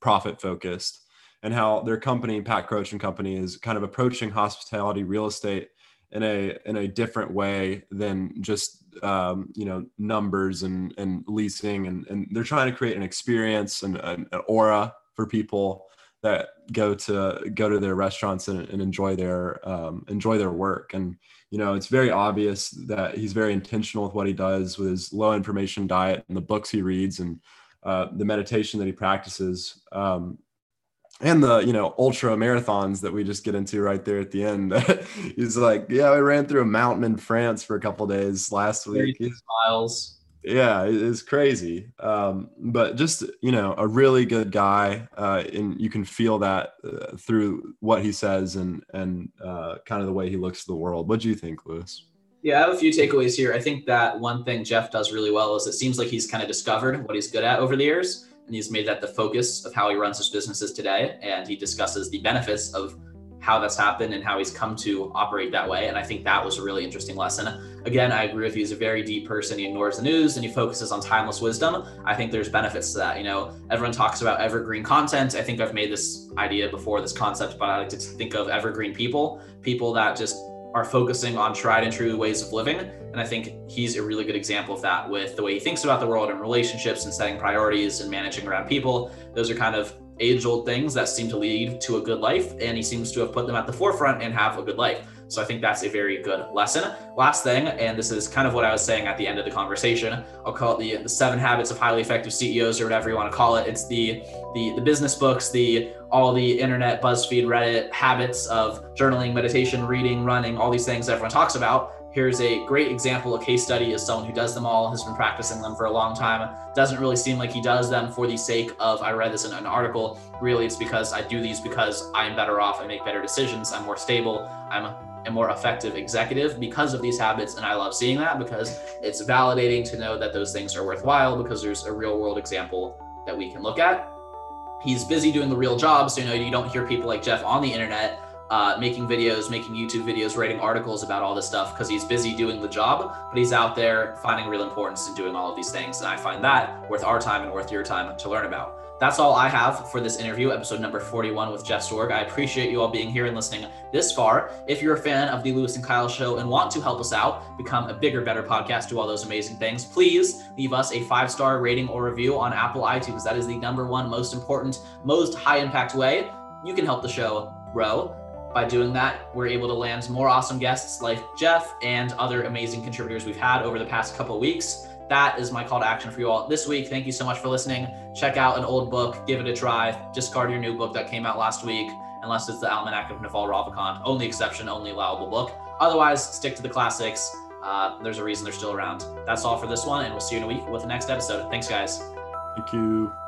Speaker 3: profit focused. And how their company, Pat Croce and Company, is kind of approaching hospitality real estate in a in a different way than just um, you know numbers and and leasing and and they're trying to create an experience and an, an aura for people that go to go to their restaurants and, and enjoy their um, enjoy their work. And you know it's very obvious that he's very intentional with what he does with his low information diet and the books he reads and uh, the meditation that he practices. Um, and the you know ultra marathons that we just get into right there at the end. He's like, yeah, I ran through a mountain in France for a couple days last week.
Speaker 1: miles.
Speaker 3: Yeah, it's crazy. Um, but just you know, a really good guy, uh, and you can feel that uh, through what he says and and uh, kind of the way he looks at the world. What do you think, Louis?
Speaker 1: Yeah, I have a few takeaways here. I think that one thing Jeff does really well is it seems like he's kind of discovered what he's good at over the years and he's made that the focus of how he runs his businesses today. And he discusses the benefits of how that's happened and how he's come to operate that way. And I think that was a really interesting lesson. Again, I agree with you. He's a very deep person. He ignores the news and he focuses on timeless wisdom. I think there's benefits to that. You know, everyone talks about evergreen content. I think I've made this idea before, this concept, but I like to think of evergreen people, people that just are focusing on tried and true ways of living. And I think he's a really good example of that with the way he thinks about the world and relationships and setting priorities and managing around people. Those are kind of age old things that seem to lead to a good life. And he seems to have put them at the forefront and have a good life. So I think that's a very good lesson. Last thing, and this is kind of what I was saying at the end of the conversation. I'll call it the, the seven habits of highly effective CEOs or whatever you want to call it. It's the the the business books, the all the internet, BuzzFeed, Reddit habits of journaling, meditation, reading, running, all these things everyone talks about. Here's a great example, a case study as someone who does them all, has been practicing them for a long time. Doesn't really seem like he does them for the sake of, I read this in an article. Really, it's because I do these because I'm better off, I make better decisions, I'm more stable, I'm a more effective executive because of these habits. And I love seeing that because it's validating to know that those things are worthwhile because there's a real world example that we can look at. He's busy doing the real job. So, you know, you don't hear people like Jeff on the internet uh, making videos, making YouTube videos, writing articles about all this stuff because he's busy doing the job, but he's out there finding real importance in doing all of these things. And I find that worth our time and worth your time to learn about. That's all I have for this interview, episode number 41 with Jeff Sorg. I appreciate you all being here and listening this far. If you're a fan of the Louis and Kyle show and want to help us out, become a bigger, better podcast, do all those amazing things, please leave us a five star rating or review on Apple iTunes. That is the number one most important, most high impact way you can help the show grow. By doing that, we're able to land more awesome guests like Jeff and other amazing contributors we've had over the past couple weeks that is my call to action for you all this week. Thank you so much for listening. Check out an old book, give it a try. Discard your new book that came out last week, unless it's the Almanack of Naval Ravikant. Only exception, only allowable book. Otherwise, stick to the classics. Uh, there's a reason they're still around. That's all for this one, and we'll see you in a week with the next episode. Thanks, guys.
Speaker 3: Thank you.